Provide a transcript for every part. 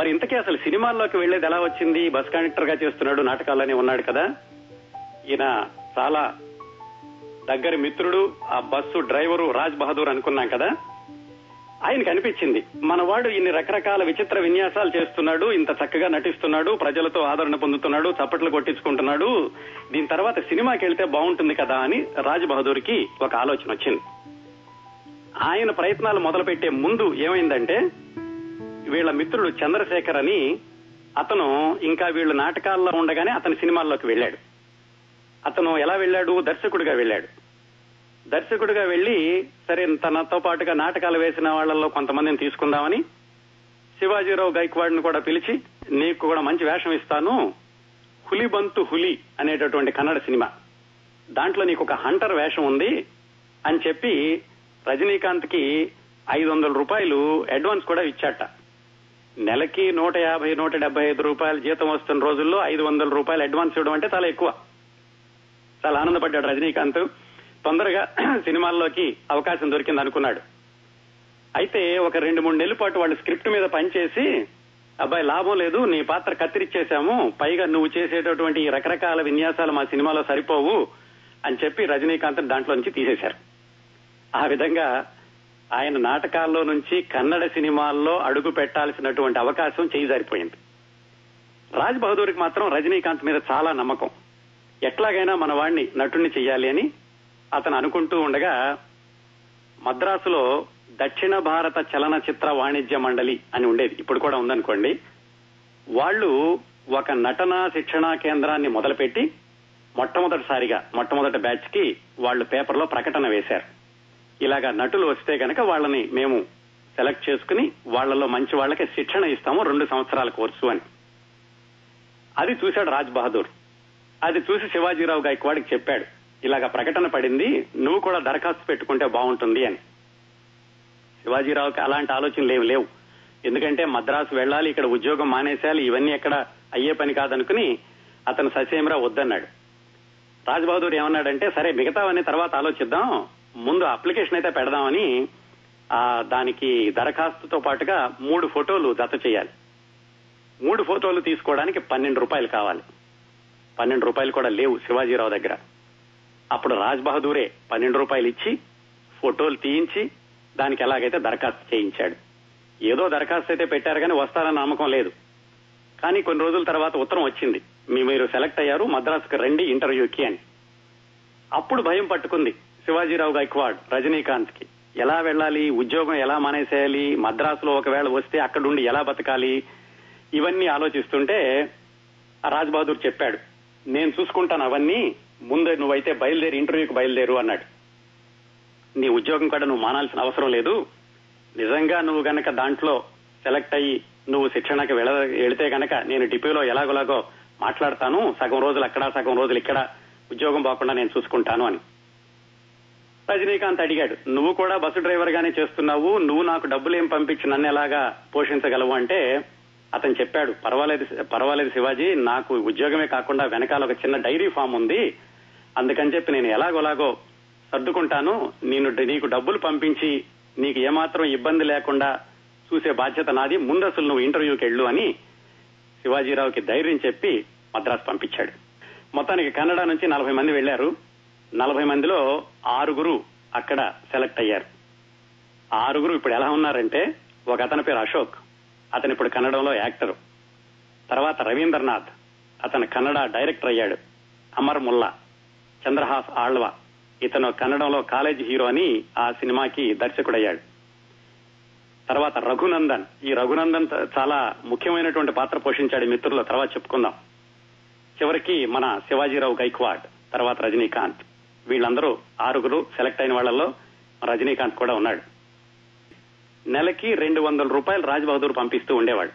మరి ఇంతకీ అసలు సినిమాల్లోకి వెళ్ళేది ఎలా వచ్చింది? బస్ కండక్టర్గా చేస్తున్నాడు నాటకాల్లోనే ఉన్నాడు కదా. ఈయన చాలా దగ్గర మిత్రుడు ఆ బస్సు డ్రైవరు రాజ్ బహదూర్ అనుకున్నాం కదా. ఆయనకి అనిపించింది మనవాడు ఇన్ని రకరకాల విచిత్ర విన్యాసాలు చేస్తున్నాడు ఇంత చక్కగా నటిస్తున్నాడు ప్రజలతో ఆదరణ పొందుతున్నాడు చప్పట్లు కొట్టించుకుంటున్నాడు. దీని తర్వాత సినిమాకి వెళ్తే బాగుంటుంది కదా అని రాజ్ బహదూర్కి ఒక ఆలోచన వచ్చింది. ఆయన ప్రయత్నాలు మొదలుపెట్టే ముందు ఏమైందంటే వీళ్ళ మిత్రుడు చంద్రశేఖర్ అని అతను ఇంకా వీళ్ళు నాటకాల్లో ఉండగానే అతని సినిమాల్లోకి వెళ్ళాడు. అతను ఎలా వెళ్ళాడు? దర్శకుడిగా వెళ్ళాడు. దర్శకుడిగా వెళ్ళి సరే తనతో పాటుగా నాటకాలు వేసిన వాళ్ళల్లో కొంతమందిని తీసుకుందామని శివాజీరావు గైక్వాడ్ని కూడా పిలిచి నీకు కూడా మంచి వేషం ఇస్తాను. హులిబంతు హులి అనేటటువంటి కన్నడ సినిమా. దాంట్లో నీకు ఒక హంటర్ వేషం ఉంది అని చెప్పి రజనీకాంత్కి ఐదు వందల రూపాయలు అడ్వాన్స్ కూడా ఇచ్చాట. నెలకి నూట యాభై నూట డెబ్బై ఐదు రూపాయలు జీతం వస్తున్న రోజుల్లో ఐదు వందల రూపాయలు అడ్వాన్స్ ఇవ్వడం అంటే చాలా ఎక్కువ. చాలా ఆనందపడ్డాడు రజనీకాంత్. తొందరగా సినిమాల్లోకి అవకాశం దొరికింది అనుకున్నాడు. అయితే ఒక రెండు మూడు నెలల పాటు వాళ్ళు స్క్రిప్ట్ మీద పనిచేసి అబ్బాయి లాభం లేదు నీ పాత్ర కత్తిరిచ్చేశాము పైగా నువ్వు చేసేటటువంటి రకరకాల విన్యాసాలు మా సినిమాలో సరిపోవు అని చెప్పి రజనీకాంత్ దాంట్లో నుంచి తీసేశారు. ఆ విధంగా ఆయన నాటకాల్లో నుంచి కన్నడ సినిమాల్లో అడుగు పెట్టాల్సినటువంటి అవకాశం చేయిజారిపోయింది రాజ్ బహదూర్కి మాత్రం రజనీకాంత్ మీద చాలా నమ్మకం. ఎట్లాగైనా మన వాణ్ణి నటుణ్ణి చేయాలి అని అతను అనుకుంటూ ఉండగా మద్రాసులో దక్షిణ భారత చలనచిత్ర వాణిజ్య మండలి అని ఉండేది. ఇప్పుడు కూడా ఉందనుకోండి. వాళ్ళు ఒక నటనా శిక్షణా కేంద్రాన్ని మొదలుపెట్టి మొట్టమొదటిసారిగా మొట్టమొదటి బ్యాచ్కి వాళ్ళు పేపర్లో ప్రకటన వేశారు. ఇలాగా నటులు వస్తే కనుక వాళ్ళని మేము సెలెక్ట్ చేసుకుని వాళ్ళలో మంచి వాళ్ళకి శిక్షణ ఇస్తాము రెండు సంవత్సరాల కోర్సు అని. అది చూశాడు రాజ్ బహదూర్. అది చూసి శివాజీరావు గైక్వాడికి చెప్పాడు ఇలాగ ప్రకటన పడింది నువ్వు కూడా దరఖాస్తు పెట్టుకుంటే బాగుంటుంది అని. శివాజీరావుకి అలాంటి ఆలోచనలు ఏమి లేవు. ఎందుకంటే మద్రాసు వెళ్ళాలి ఇక్కడ ఉద్యోగం మానేశాలి ఇవన్నీ ఎక్కడ అయ్యే పని కాదనుకుని అతను ససేమిరా వద్దన్నాడు. రాజ్ బహదూర్ ఏమన్నాడంటే సరే మిగతావన్నీ తర్వాత ఆలోచిద్దాం ముందు అప్లికేషన్ అయితే పెడదామని ఆ దానికి దరఖాస్తుతో పాటుగా మూడు ఫోటోలు జత చేయాలి. మూడు ఫోటోలు తీసుకోవడానికి పన్నెండు రూపాయలు కావాలి. పన్నెండు రూపాయలు కూడా లేవు శివాజీరావు దగ్గర. అప్పుడు రాజ్ బహదూరే పన్నెండు రూపాయలు ఇచ్చి ఫోటోలు తీయించి దానికి ఎలాగైతే దరఖాస్తు చేయించాడు. ఏదో దరఖాస్తు అయితే పెట్టారు కానీ వస్తారన్న నమ్మకం లేదు. కానీ కొన్ని రోజుల తర్వాత ఉత్తరం వచ్చింది. మీ మీరు సెలెక్ట్ అయ్యారు మద్రాసుకు రండి ఇంటర్వ్యూకి అని. అప్పుడు భయం పట్టుకుంది. శివాజీరావు గైక్వాడ్ రజనీకాంత్కి ఎలా వెళ్ళాలి? ఉద్యోగం ఎలా మానేసేయాలి? మద్రాసులో ఒకవేళ వస్తే అక్కడుండి ఎలా బతకాలి? ఇవన్నీ ఆలోచిస్తుంటే రాజ్ బహదూర్ చెప్పాడు నేను చూసుకుంటాను అవన్నీ ముందే నువ్వైతే బయలుదేరి ఇంటర్వ్యూకి బయలుదేరు అన్నాడు. నీ ఉద్యోగం కూడా నువ్వు మానాల్సిన అవసరం లేదు. నిజంగా నువ్వు గనక దాంట్లో సెలెక్ట్ అయ్యి నువ్వు శిక్షణకి వెళ్ళ వెళితే గనక నేను డిపోలో ఎలాగోలాగో మాట్లాడతాను. సగం రోజులు అక్కడ సగం రోజులు ఇక్కడ. ఉద్యోగం పోకుండా నేను చూసుకుంటాను అని. రజనీకాంత్ అడిగాడు నువ్వు కూడా బస్సు డ్రైవర్ గానే చేస్తున్నావు నువ్వు నాకు డబ్బులు ఏం పంపించి నన్ను ఎలాగా పోషించగలవు? అంటే అతను చెప్పాడు పర్వాలేదు పర్వాలేదు శివాజీ నాకు ఉద్యోగమే కాకుండా వెనకాల ఒక చిన్న డైరీ ఫామ్ ఉంది. అందుకని చెప్పి నేను ఎలాగోలాగో సర్దుకుంటాను. నేను నీకు డబ్బులు పంపించి నీకు ఏమాత్రం ఇబ్బంది లేకుండా చూసే బాధ్యత నాది. ముందసలు నువ్వు ఇంటర్వ్యూకి వెళ్ళు అని శివాజీరావుకి ధైర్యం చెప్పి మద్రాసు పంపించాడు. మొత్తానికి కన్నడ నుంచి నలభై మంది వెళ్ళారు నలభై మందిలో ఆరుగురు అక్కడ సెలెక్ట్ అయ్యారు. ఆరుగురు ఇప్పుడు ఎలా ఉన్నారంటే ఒక అతని పేరు అశోక్ అతను ఇప్పుడు కన్నడంలో యాక్టర్. తర్వాత రవీంద్రనాథ్ అతను కన్నడ డైరెక్టర్ అయ్యాడు. అమర్ ముల్లా చంద్రహాస్ ఆళ్వా ఇతను కన్నడంలో కాలేజ్ హీరో అని ఆ సినిమాకి దర్శకుడయ్యాడు. తర్వాత రఘునందన్ ఈ రఘునందన్ చాలా ముఖ్యమైనటువంటి పాత్ర పోషించాడు మిత్రుల తర్వాత చెప్పుకుందాం. చివరికి మన శివాజీరావు గైక్వాడ్ తర్వాత రజనీకాంత్. వీళ్ళందరూ ఆరుగురు సెలెక్ట్ అయిన వాళ్ళల్లో రజనీకాంత్ కూడా ఉన్నాడు. నెలకి రెండు వందల రూపాయలు రాజ్ బహదూర్ పంపిస్తూ ఉండేవాడు.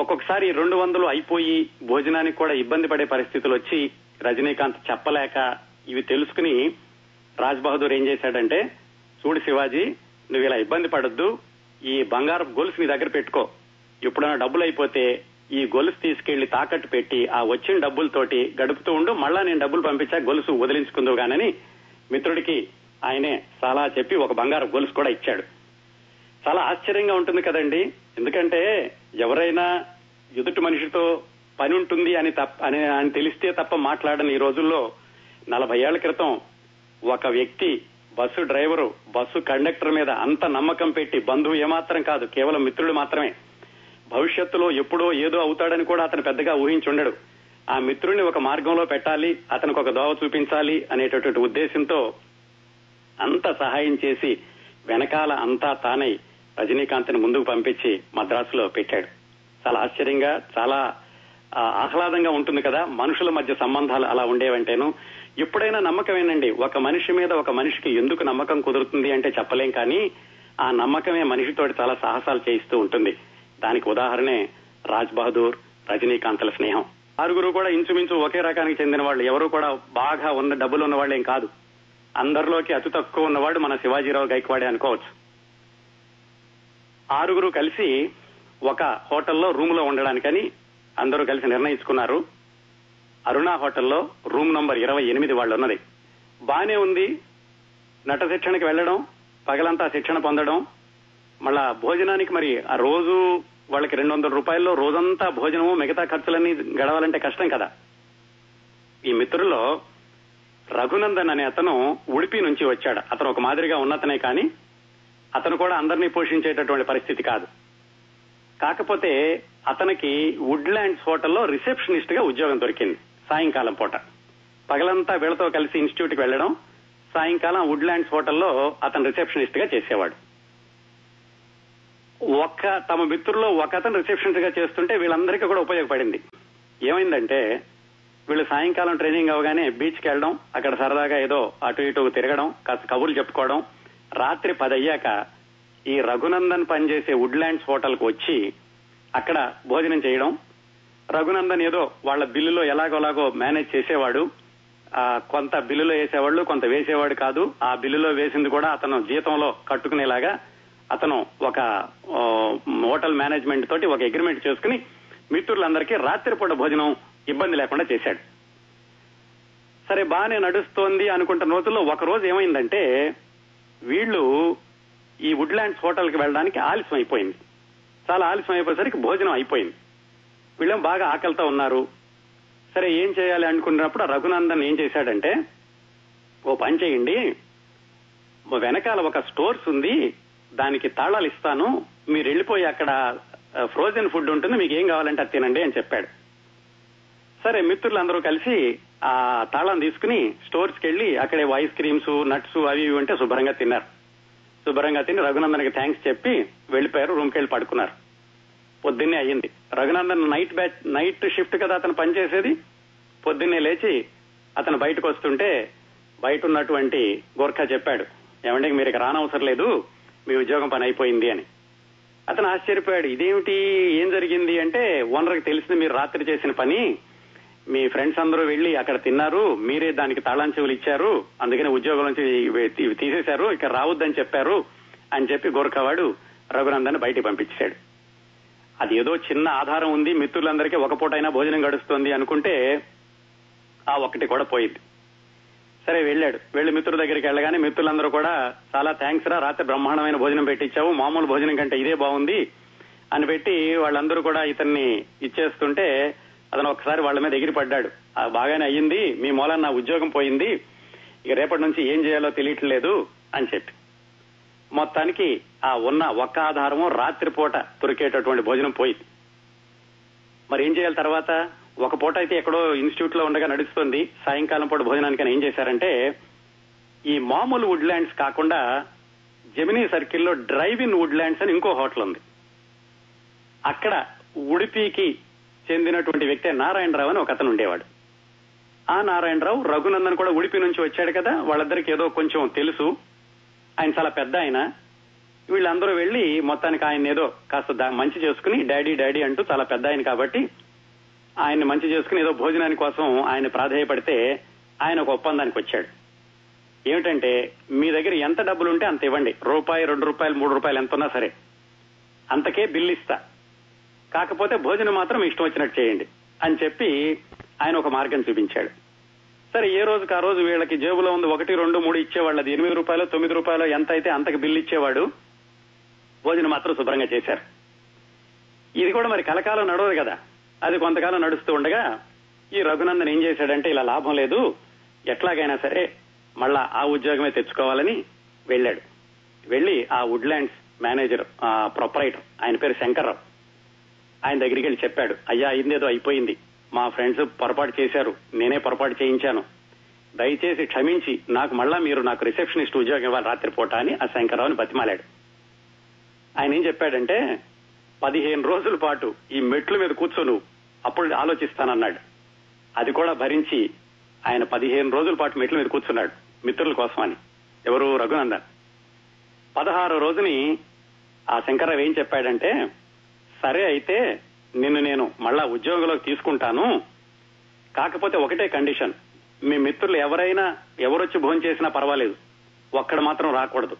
ఒక్కొక్కసారి రెండు వందలు అయిపోయి భోజనానికి కూడా ఇబ్బంది పడే పరిస్థితులు వచ్చి రజనీకాంత్ చెప్పలేక ఇవి తెలుసుకుని రాజ్ బహదూర్ ఏం చేశాడంటే చూడు శివాజీ నువ్వు ఇలా ఇబ్బంది పడొద్దు. ఈ బంగారపు గొలుసు నీ దగ్గర పెట్టుకో. ఎప్పుడైనా డబ్బులు అయిపోతే ఈ గొలుసు తీసుకెళ్ళి తాకట్టు పెట్టి ఆ వచ్చిన డబ్బులతోటి గడుపుతూ ఉండు మళ్ళా నేను డబ్బులు పంపించా గొలుసు వదిలించుకుందువు గానని మిత్రుడికి ఆయనే సలహా చెప్పి ఒక బంగారు గొలుసు కూడా ఇచ్చాడు. చాలా ఆశ్చర్యంగా ఉంటుంది కదండి. ఎందుకంటే ఎవరైనా ఎదుటి మనిషితో పని ఉంటుంది అని తప్ప అని అని తెలిస్తే తప్ప మాట్లాడని ఈ రోజుల్లో నలభై ఏళ్ళ క్రితం ఒక వ్యక్తి బస్సు డ్రైవరు బస్సు కండక్టర్ మీద అంత నమ్మకం పెట్టి బంధువు ఏమాత్రం కాదు కేవలం మిత్రుడు మాత్రమే. భవిష్యత్తులో ఎప్పుడో ఏదో అవుతాడని కూడా అతను పెద్దగా ఊహించుండడు. ఆ మిత్రుణ్ణి ఒక మార్గంలో పెట్టాలి అతనికి ఒక దోవ చూపించాలి అనేటటువంటి ఉద్దేశంతో అంత సహాయం చేసి వెనకాల అంతా తానై రజనీకాంత్ని ముందుకు పంపించి మద్రాసులో పెట్టాడు. చాలా ఆశ్చర్యంగా చాలా ఆహ్లాదంగా ఉంటుంది కదా మనుషుల మధ్య సంబంధాలు అలా ఉండేవంటేను. ఎప్పుడైనా నమ్మకమేనండి ఒక మనిషి మీద ఒక మనిషికి ఎందుకు నమ్మకం కుదురుతుంది అంటే చెప్పలేం కానీ ఆ నమ్మకమే మనిషితోటి చాలా సాహసాలు చేయిస్తూ ఉంటుంది. దానికి ఉదాహరణే రాజ్ బహదూర్ రజనీకాంత్ల స్నేహం. ఆరుగురు కూడా ఇంచుమించు ఒకే రకానికి చెందిన వాళ్ళు. ఎవరు కూడా బాగా ఉన్న డబ్బులు ఉన్న వాళ్ళేం కాదు. అందరిలోకి అతి తక్కువ ఉన్నవాడు మన శివాజీరావు గైక్వాడే అనుకోవచ్చు. ఆరుగురు కలిసి ఒక హోటల్లో రూమ్లో ఉండడానికని అందరూ కలిసి నిర్ణయించుకున్నారు. అరుణ హోటల్లో రూమ్ నంబర్ ఇరవై ఎనిమిది వాళ్ళు ఉన్నది బానే ఉంది. నట శిక్షణకి వెళ్ళడం పగలంతా శిక్షణ పొందడం మళ్ళా భోజనానికి మరి ఆ రోజు వాళ్ళకి రెండు వందల రూపాయల్లో రోజంతా భోజనము మిగతా ఖర్చులన్నీ గడవాలంటే కష్టం కదా. ఈ మిత్రుల్లో రఘునందన్ అనే అతను ఉడిపి నుంచి వచ్చాడు. అతను ఒక మాదిరిగా ఉన్నతనే కానీ అతను కూడా అందరినీ పోషించేటటువంటి పరిస్థితి కాదు. కాకపోతే అతనికి వుడ్లాండ్స్ హోటల్లో రిసెప్షనిస్ట్గా ఉద్యోగం దొరికింది సాయంకాలం పూట. పగలంతా వీళ్ళతో కలిసి ఇన్స్టిట్యూట్కి వెళ్ళడం సాయంకాలం వుడ్లాండ్స్ హోటల్లో అతను రిసెప్షనిస్ట్గా చేసేవాడు. ఒక్క తమ మిత్రుల్లో ఒక అతను రిసెప్షనిస్ట్గా చేస్తుంటే వీళ్ళందరికీ కూడా ఉపయోగపడింది. ఏమైందంటే వీళ్ళు సాయంకాలం ట్రైనింగ్ అవగానే బీచ్కి వెళ్ళడం అక్కడ సరదాగా ఏదో అటు ఇటు తిరగడం కాస్త కబుర్లు చెప్పుకోవడం. రాత్రి పది అయ్యాక ఈ రఘునందన్ పనిచేసే వుడ్లాండ్స్ హోటల్కు వచ్చి అక్కడ భోజనం చేయడం. రఘునందన్ ఏదో వాళ్ళ బిల్లులో ఎలాగోలాగో మేనేజ్ చేసేవాడు. ఆ, కొంత బిల్లులో వేసేవాళ్ళు కొంత వేసేవాడు కాదు. ఆ బిల్లులో వేసింది కూడా అతను జీతంలో కట్టుకునేలాగా అతను ఒక హోటల్ మేనేజ్మెంట్ తోటి ఒక అగ్రిమెంట్ చేసుకుని మిత్రులందరికీ రాత్రిపూట భోజనం ఇబ్బంది లేకుండా చేశాడు. సరే బాగానే నడుస్తోంది అనుకుంటున్న రోజుల్లో ఒక రోజు ఏమైందంటే వీళ్ళు ఈ వుడ్లాండ్స్ హోటల్కి వెళ్ళడానికి ఆలస్యం అయిపోయింది. చాలా ఆలస్యం అయిపోయేసరికి భోజనం అయిపోయింది. వీళ్ళేం బాగా ఆకలితో ఉన్నారు. సరే ఏం చేయాలి అనుకున్నప్పుడు రఘునందన్ ఏం చేశాడంటే ఓ పని చేయండి. ఓ వెనకాల ఒక స్టోర్స్ ఉంది. దానికి తాళాలు ఇస్తాను. మీరు వెళ్ళిపోయి అక్కడ ఫ్రోజన్ ఫుడ్ ఉంటుంది మీకు ఏం కావాలంటే అది తినండి అని చెప్పాడు. సరే మిత్రులందరూ కలిసి ఆ తాళం తీసుకుని స్టోర్స్కి అక్కడే ఐస్ క్రీమ్స్ నట్స్ అవి ఇవి ఉంటే శుభ్రంగా తిన్నారు. శుభ్రంగా తిని రఘునందన్కి థ్యాంక్స్ చెప్పి వెళ్ళిపోయారు రూమ్కి వెళ్ళి పడుకున్నారు. పొద్దున్నే అయ్యింది. Raghunandan night batch night shift కదా అతను పనిచేసేది? పొద్దున్నే లేచి అతను బయటకు వస్తుంటే బయట ఉన్నటువంటి గోర్ఖా చెప్పాడు ఏమంటే మీరు ఇక రానవసరం లేదు. మీ ఉద్యోగం పని అయిపోయింది అని. అతను ఆశ్చర్యపోయాడు ఇదేమిటి? ఏం జరిగింది? అంటే ఓనర్కి తెలిసింది మీరు రాత్రి చేసిన పని. మీ ఫ్రెండ్స్ అందరూ వెళ్ళి అక్కడ తిన్నారు మీరే దానికి తాళాంచెవులు ఇచ్చారు అందుకని ఉద్యోగం నుంచి ఇవి తీసేశారు ఇక్కడ రావద్దని చెప్పారు అని చెప్పి గోర్ఖావాడు రఘునందాన్ని బయటికి పంపించాడు అది ఏదో చిన్న ఆధారం ఉంది మిత్రులందరికీ ఒక పూటైనా భోజనం గడుస్తుంది అనుకుంటే ఆ ఒక్కటి కూడా పోయింది. సరే వెళ్ళాడు. వెళ్ళి మిత్రుల దగ్గరికి వెళ్ళగానే మిత్రులందరూ కూడా చాలా థ్యాంక్స్ రా రాత్రి బ్రహ్మాండమైన భోజనం పెట్టించావు మామూలు భోజనం కంటే ఇదే బాగుంది అని పెట్టి వాళ్ళందరూ కూడా ఇతన్ని ఇచ్చేస్తుంటే అతను ఒకసారి వాళ్ళ మీద ఎగిరి పడ్డాడు బాగానే అయ్యింది మీ మూలన నా ఉద్యోగం పోయింది ఇక రేపటి నుంచి ఏం చేయాలో తెలియట్లేదు అని చెప్పి. మొత్తానికి ఆ ఉన్న ఒక్క ఆధారము రాత్రిపూట దొరికేటటువంటి భోజనం పోయింది. మరి ఏం చేయాలి తర్వాత? ఒక పూట అయితే ఎక్కడో ఇన్స్టిట్యూట్లో ఉండగా నడుస్తుంది. సాయంకాలం పూట భోజనానికి ఏం చేశారంటే ఈ మామూలు వుడ్ ల్యాండ్స్ కాకుండా జమినీ సర్కిల్లో డ్రైవ్ ఇన్ వుడ్లాండ్స్ అని ఇంకో హోటల్ ఉంది. అక్కడ ఉడిపికి చెందినటువంటి వ్యక్తి నారాయణరావు అని ఒక అతను ఉండేవాడు. ఆ నారాయణరావు రఘునందన్ కూడా ఉడిపి నుంచి వచ్చాడు కదా వాళ్ళిద్దరికి ఏదో కొంచెం తెలుసు. ఆయన చాలా పెద్ద ఆయన. వీళ్ళందరూ వెళ్ళి మొత్తానికి ఆయన ఏదో కాస్త దా- మంచి చేసుకుని డాడీ డాడీ అంటూ చాలా పెద్ద ఆయన కాబట్టి ఆయన్ని మంచి చేసుకుని ఏదో భోజనాని కోసం ఆయన ప్రాధేయపడితే ఆయన ఒక ఒప్పందానికి వచ్చాడు. ఏమిటంటే మీ దగ్గర ఎంత డబ్బులు ఉంటే అంత ఇవ్వండి. రూపాయి రెండు రూపాయలు మూడు రూపాయలు ఎంత ఉన్నా సరే. అంతకే బిల్లు ఇస్తా కాకపోతే భోజనం మాత్రం ఇష్టం వచ్చినట్టు చేయండి అని చెప్పి ఆయన ఒక మార్గం చూపించాడు. సరే ఏ రోజుకి ఆ రోజు వీళ్ళకి జేబులో ఉంది ఒకటి రెండు మూడు ఇచ్చేవాళ్ళు అది ఎనిమిది రూపాయలు తొమ్మిది రూపాయలు ఎంత అయితే అంతకు బిల్లు ఇచ్చేవాడు భోజనం మాత్రం శుభ్రంగా చేశారు. ఇది కూడా మరి కలకాలం నడవదు కదా. అది కొంతకాలం నడుస్తూ ఉండగా ఈ రఘునందన్ ఏం చేశాడంటే ఇలా లాభం లేదు. ఎట్లాగైనా సరే మళ్ళా ఆ ఉద్యోగమే తెచ్చుకోవాలని వెళ్ళాడు. వెళ్ళి ఆ వుడ్లాండ్స్ మేనేజర్ ప్రొపరైటర్ ఆయన పేరు శంకర్రావు. ఆయన దగ్గరికి వెళ్ళి చెప్పాడు అయ్యా అయిందేదో అయిపోయింది. మా ఫ్రెండ్స్ పొరపాటు చేశారు. నేనే పొరపాటు చేయించాను. దయచేసి క్షమించి నాకు మళ్ళా మీరు నాకు రిసెప్షనిస్ట్ ఉద్యోగం ఇవ్వాలి రాత్రిపూట అని ఆ శంకర్రావుని బతిమాలాడు. ఆయన ఏం చెప్పాడంటే పదిహేను రోజుల పాటు ఈ మెట్ల మీద కూర్చోను అప్పుడు ఆలోచిస్తానన్నాడు. అది కూడా భరించి ఆయన పదిహేను రోజుల పాటు మెట్ల మీద కూర్చున్నాడు మిత్రుల కోసం అని. ఎవరు? రఘునందన్. పదహారు రోజుని ఆ శంకరరావు ఏం చెప్పాడంటే సరే అయితే నిన్ను నేను మళ్ళా ఉద్యోగంలోకి తీసుకుంటాను. కాకపోతే ఒకటే కండిషన్. మీ మిత్రులు ఎవరైనా ఎవరొచ్చి భోజనం చేసినా పర్వాలేదు. ఒక్కడ మాత్రం రాకూడదు.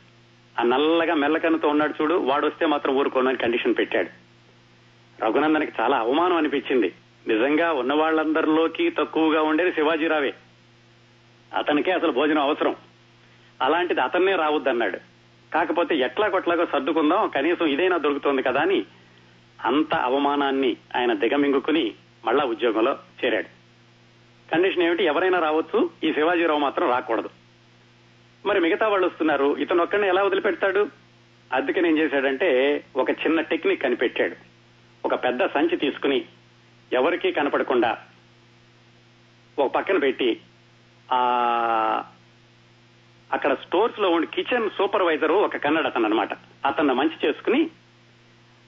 ఆ నల్లగా మెల్లకన్నుతో ఉన్నాడు చూడు వాడు వస్తే మాత్రం ఊరుకోనని కండిషన్ పెట్టాడు. రఘునందనికి చాలా అవమానం అనిపించింది. నిజంగా ఉన్న వాళ్ళందరిలోకి తక్కువగా ఉండేది శివాజీరావే. అతనికే అసలు భోజనం అవసరం. అలాంటిది అతన్నే రావద్దన్నాడు. కాకపోతే ఎట్లా కొట్లాగో సర్దుకుందాం కనీసం ఇదైనా దొరుకుతోంది కదా అని అంత అవమానాన్ని ఆయన దిగమింగుకుని మళ్ళా ఉద్యోగంలో చేరాడు. కండిషన్ ఏమిటి? ఎవరైనా రావచ్చు ఈ శివాజీరావు మాత్రం రాకూడదు. మరి మిగతా వాళ్ళు వస్తున్నారు. ఇతను ఒక్కడిని ఎలా వదిలిపెడతాడు? అందుకని ఏం చేశాడంటే ఒక చిన్న టెక్నిక్ కనిపెట్టాడు. ఒక పెద్ద సంచి తీసుకుని ఎవరికీ కనపడకుండా ఒక పక్కన పెట్టి ఆ అక్కడ స్టోర్స్లో ఉండి కిచెన్ సూపర్వైజర్ ఒక కన్నడ అతను అనమాట అతన్ని మంచి చేసుకుని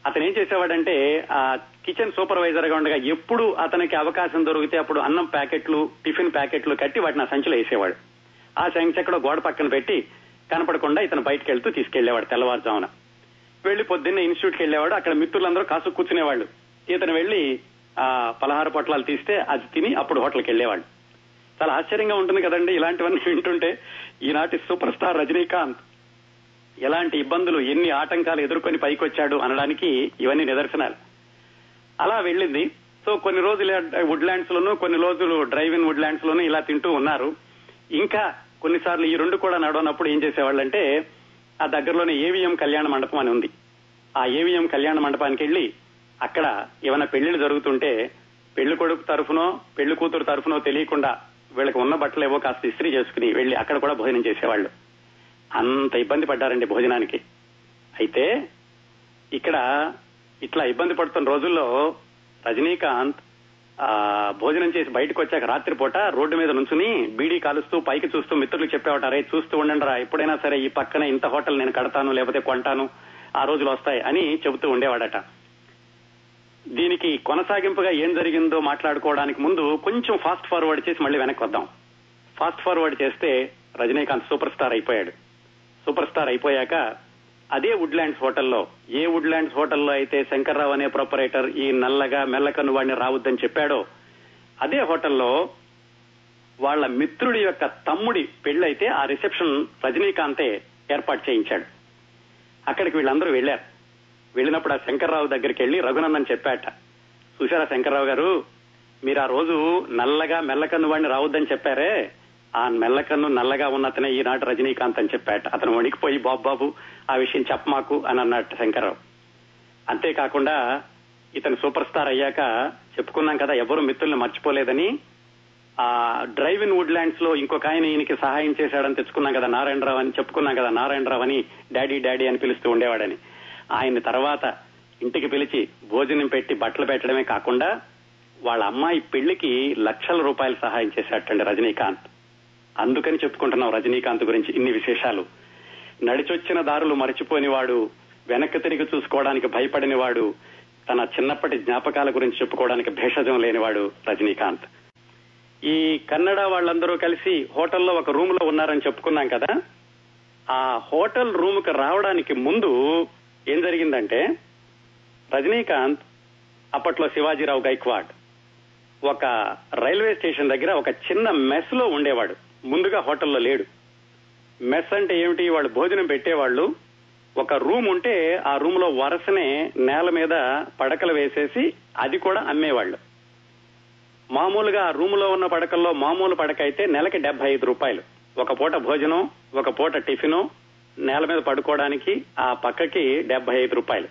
అతను ఏం చేసేవాడంటే ఆ కిచెన్ సూపర్వైజర్గా ఉండగా ఎప్పుడు అతనికి అవకాశం దొరికితే అప్పుడు అన్నం ప్యాకెట్లు టిఫిన్ ప్యాకెట్లు కట్టి వాటిని ఆ సంచిలో వేసేవాడు. ఆ సైన్స్ ఎక్కడో గోడ పక్కన పెట్టి కనపడకుండా ఇతను బయటకు వెళ్తూ తీసుకెళ్ళేవాడు తెల్లవారుజామున. వెళ్ళి పొద్దున్నే ఇన్స్టిట్యూట్కి వెళ్ళేవాడు. అక్కడ మిత్రులందరూ కాసు కూర్చునేవాళ్ళు. ఇతను వెళ్ళి ఆ పలహార పొట్లాలు తీస్తే అది తిని అప్పుడు హోటల్కి వెళ్ళేవాళ్ళు. చాలా ఆశ్చర్యంగా ఉంటుంది కదండి ఇలాంటివన్నీ వింటుంటే. ఈనాటి సూపర్ స్టార్ రజనీకాంత్ ఎలాంటి ఇబ్బందులు ఎన్ని ఆటంకాలు ఎదుర్కొని పైకొచ్చాడు అనడానికి ఇవన్నీ నిదర్శనాలు. అలా వెళ్ళింది. సో కొన్ని రోజులు వుడ్లాండ్స్ లోను కొన్ని రోజులు డ్రైవ్ ఇన్ వుడ్లాండ్స్ లోను ఇలా తింటూ ఉన్నారు. ఇంకా కొన్నిసార్లు ఈ రెండు కూడా నడవనప్పుడు ఏం చేసేవాళ్ళంటే ఆ దగ్గరలోనే ఏవిఎం కళ్యాణ మండపం అని ఉంది. ఆ ఏవిఎం కళ్యాణ మండపానికి వెళ్ళి అక్కడ ఏమైనా పెళ్ళిళ్ళు జరుగుతుంటే పెళ్ళి కొడుకు తరఫునో పెళ్ళి కూతురు తరఫునో తెలియకుండా వీళ్ళకి ఉన్న బట్టలు ఏవో కాస్త ఇస్త్రీ చేసుకుని వెళ్ళి అక్కడ కూడా భోజనం చేసేవాళ్ళు. అంత ఇబ్బంది పడ్డారండి భోజనానికి. అయితే ఇక్కడ ఇట్లా ఇబ్బంది పడుతున్న రోజుల్లో రజనీకాంత్ భోజనం చేసి బయటకు వచ్చాక రాత్రిపూట రోడ్డు మీద నుంచుని బీడీ కాలుస్తూ పైకి చూస్తూ మిత్రులు చెప్పేవాటరే చూస్తూ ఉండండి రా ఎప్పుడైనా సరే ఈ పక్కన ఇంత హోటల్ నేను కడతాను లేకపోతే కొంటాను ఆ రోజులు వస్తాయి అని చెబుతూ ఉండేవాడట. దీనికి కొనసాగింపుగా ఏం జరిగిందో మాట్లాడుకోవడానికి ముందు కొంచెం ఫాస్ట్ ఫార్వర్డ్ చేసి మళ్ళీ వెనక్కి వద్దాం. ఫాస్ట్ ఫార్వర్డ్ చేస్తే రజనీకాంత్ సూపర్ స్టార్ అయిపోయాడు. సూపర్ స్టార్ అయిపోయాక అదే వుడ్లాండ్స్ హోటల్లో. ఏ వుడ్లాండ్స్ హోటల్లో అయితే శంకర్రావు అనే ప్రొపరేటర్ ఈ నల్లగా మెల్లకను వాడిని రావద్దని చెప్పాడో అదే హోటల్లో వాళ్ళ మిత్రుడి యొక్క తమ్ముడి పెళ్ళైతే ఆ రిసెప్షన్ రజనీకాంతే ఏర్పాటు చేయించాడు. అక్కడికి వీళ్ళందరూ వెళ్ళారు వెళ్ళినప్పుడు ఆ శంకర్రావు దగ్గరికి వెళ్ళి రఘునందన్ చెప్పాట చూశారా శంకర్రావు గారు మీరు ఆ రోజు నల్లగా మెల్లకన్ను వాడిని రావద్దని చెప్పారే? ఆ మెల్లకన్ను నల్లగా ఉన్నతనే ఈనాటి రజనీకాంత్ అని చెప్పాట. అతను వణికిపోయి బాబు బాబు ఆ విషయం చెప్పమాకు అని అన్నట్టు శంకర్రావు అంతేకాకుండా ఇతను సూపర్ స్టార్ అయ్యాక చెప్పుకున్నాం కదా ఎవరు మిత్రుల్ని మర్చిపోలేదని. ఆ డ్రైవ్ ఇన్ వుడ్లాండ్స్లో ఇంకొక ఆయన ఈయనకి సహాయం చేశాడని తెచ్చుకున్నాం కదా నారాయణరావు అని చెప్పుకున్నాం కదా నారాయణరావు అని డాడీ డాడీ అని పిలుస్తూ ఉండేవాడని. ఆయన తర్వాత ఇంటికి పిలిచి భోజనం పెట్టి బట్టలు పెట్టడమే కాకుండా వాళ్ళ అమ్మాయి పెళ్ళికి లక్షల రూపాయలు సహాయం చేశాటండి రజనీకాంత్. అందుకని చెప్పుకుంటున్నాం రజనీకాంత్ గురించి ఇన్ని విశేషాలు. నడిచొచ్చిన దారులు మరచిపోనివాడు వెనక్కి తిరిగి చూసుకోవడానికి భయపడినవాడు తన చిన్నప్పటి జ్ఞాపకాల గురించి చెప్పుకోవడానికి భేషజం లేనివాడు రజనీకాంత్. ఈ కన్నడ వాళ్ళందరూ కలిసి హోటల్లో ఒక రూమ్లో ఉన్నారని చెప్పుకున్నాం కదా? ఆ హోటల్ రూమ్కు రావడానికి ముందు ఏం జరిగిందంటే రజనీకాంత్ అప్పట్లో శివాజీరావు గైక్వాడ్ ఒక రైల్వే స్టేషన్ దగ్గర ఒక చిన్న మెస్లో ఉండేవాడు. ముందుగా హోటల్లో లేడు. మెస్ అంటే ఏమిటి? వాళ్ళు భోజనం పెట్టేవాళ్ళు. ఒక రూమ్ ఉంటే ఆ రూమ్లో వరుసనే నేల మీద పడకలు వేసేసి అది కూడా అమ్మేవాళ్ళు. మామూలుగా ఆ రూమ్లో ఉన్న పడకల్లో మామూలు పడక అయితే నెలకి డెబ్బై ఐదు రూపాయలు. ఒక పూట భోజనం ఒక పూట టిఫిను నేల మీద పడుకోవడానికి ఆ పక్కకి డెబ్బై ఐదు రూపాయలు.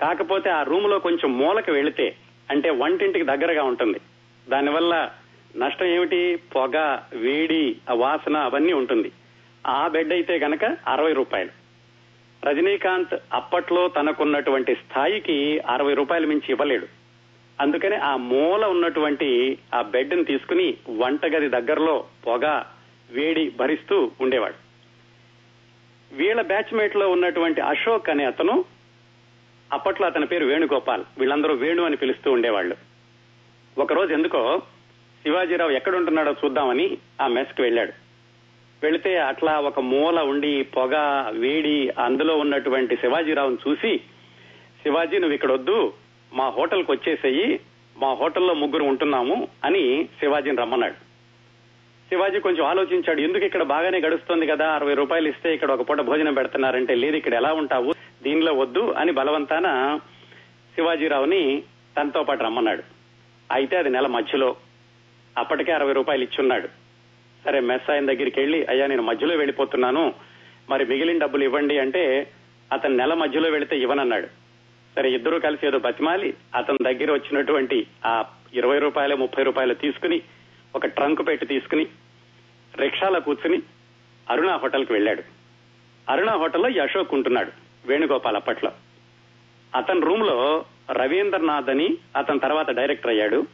కాకపోతే ఆ రూమ్లో కొంచెం మూలకు వెళితే అంటే వంటింటికి దగ్గరగా ఉంటుంది. దానివల్ల నష్టం ఏమిటి? పొగ వేడి వాసన అవన్నీ ఉంటుంది. ఆ బెడ్ అయితే గనక అరవై రూపాయలు. రజనీకాంత్ అప్పట్లో తనకున్నటువంటి స్థాయికి అరవై రూపాయలు మించి ఇవ్వలేడు. అందుకని ఆ మూల ఉన్నటువంటి ఆ బెడ్ని తీసుకుని వంటగది దగ్గరలో పొగ వేడి భరిస్తూ ఉండేవాడు. వీళ్ళ బ్యాచ్మేట్లో ఉన్నటువంటి అశోక్ అనే అతను అప్పట్లో అతని పేరు వేణుగోపాల్. వీళ్ళందరూ వేణు అని పిలుస్తూ ఉండేవాళ్ళు. ఒకరోజు ఎందుకో శివాజీరావు ఎక్కడుంటున్నాడో చూద్దామని ఆ మెస్కి వెళ్ళాడు. వెళితే అట్లా ఒక మూల ఉండి పొగ వేడి అందులో ఉన్నటువంటి శివాజీరావును చూసి శివాజీ నువ్వు ఇక్కడ వద్దు మా హోటల్కి వచ్చేసేయి మా హోటల్లో ముగ్గురు ఉంటున్నాము అని శివాజీని రమ్మన్నాడు. శివాజీ కొంచెం ఆలోచించాడు ఎందుకు ఇక్కడ బాగానే గడుస్తుంది కదా అరవై రూపాయలు ఇస్తే ఇక్కడ ఒక పూట భోజనం పెడుతున్నారంటే లేదు ఇక్కడ ఎలా ఉంటావు దీనిలో వద్దు అని బలవంతాన శివాజీరావుని తనతో పాటు రమ్మన్నాడు. అయితే అది నెల మధ్యలో. అప్పటికే అరవై రూపాయలు ఇచ్చున్నాడు. సరే మెస్ ఆయన దగ్గరికి వెళ్ళి అయ్యా నేను మధ్యలో వెళ్ళిపోతున్నాను. మరి మిగిలిన డబ్బులు ఇవ్వండి అంటే అతను నెల మధ్యలో వెళితే ఇవ్వనన్నాడు. సరే ఇద్దరూ కలిసి ఏదో బతిమాలి అతని దగ్గర వచ్చినటువంటి ఆ ఇరవై రూపాయలు ముప్పై రూపాయలు తీసుకుని ఒక ట్రంక్ పెట్టి తీసుకుని రిక్షాలో కూర్చుని అరుణ హోటల్కి వెళ్ళాడు. అరుణ హోటల్లో యశోక్ ఉంటున్నాడు వేణుగోపాల్ అప్పట్లో. అతని రూమ్లో రవీంద్రనాథ్ అని అతని తర్వాత డైరెక్టర్ అయ్యాడు.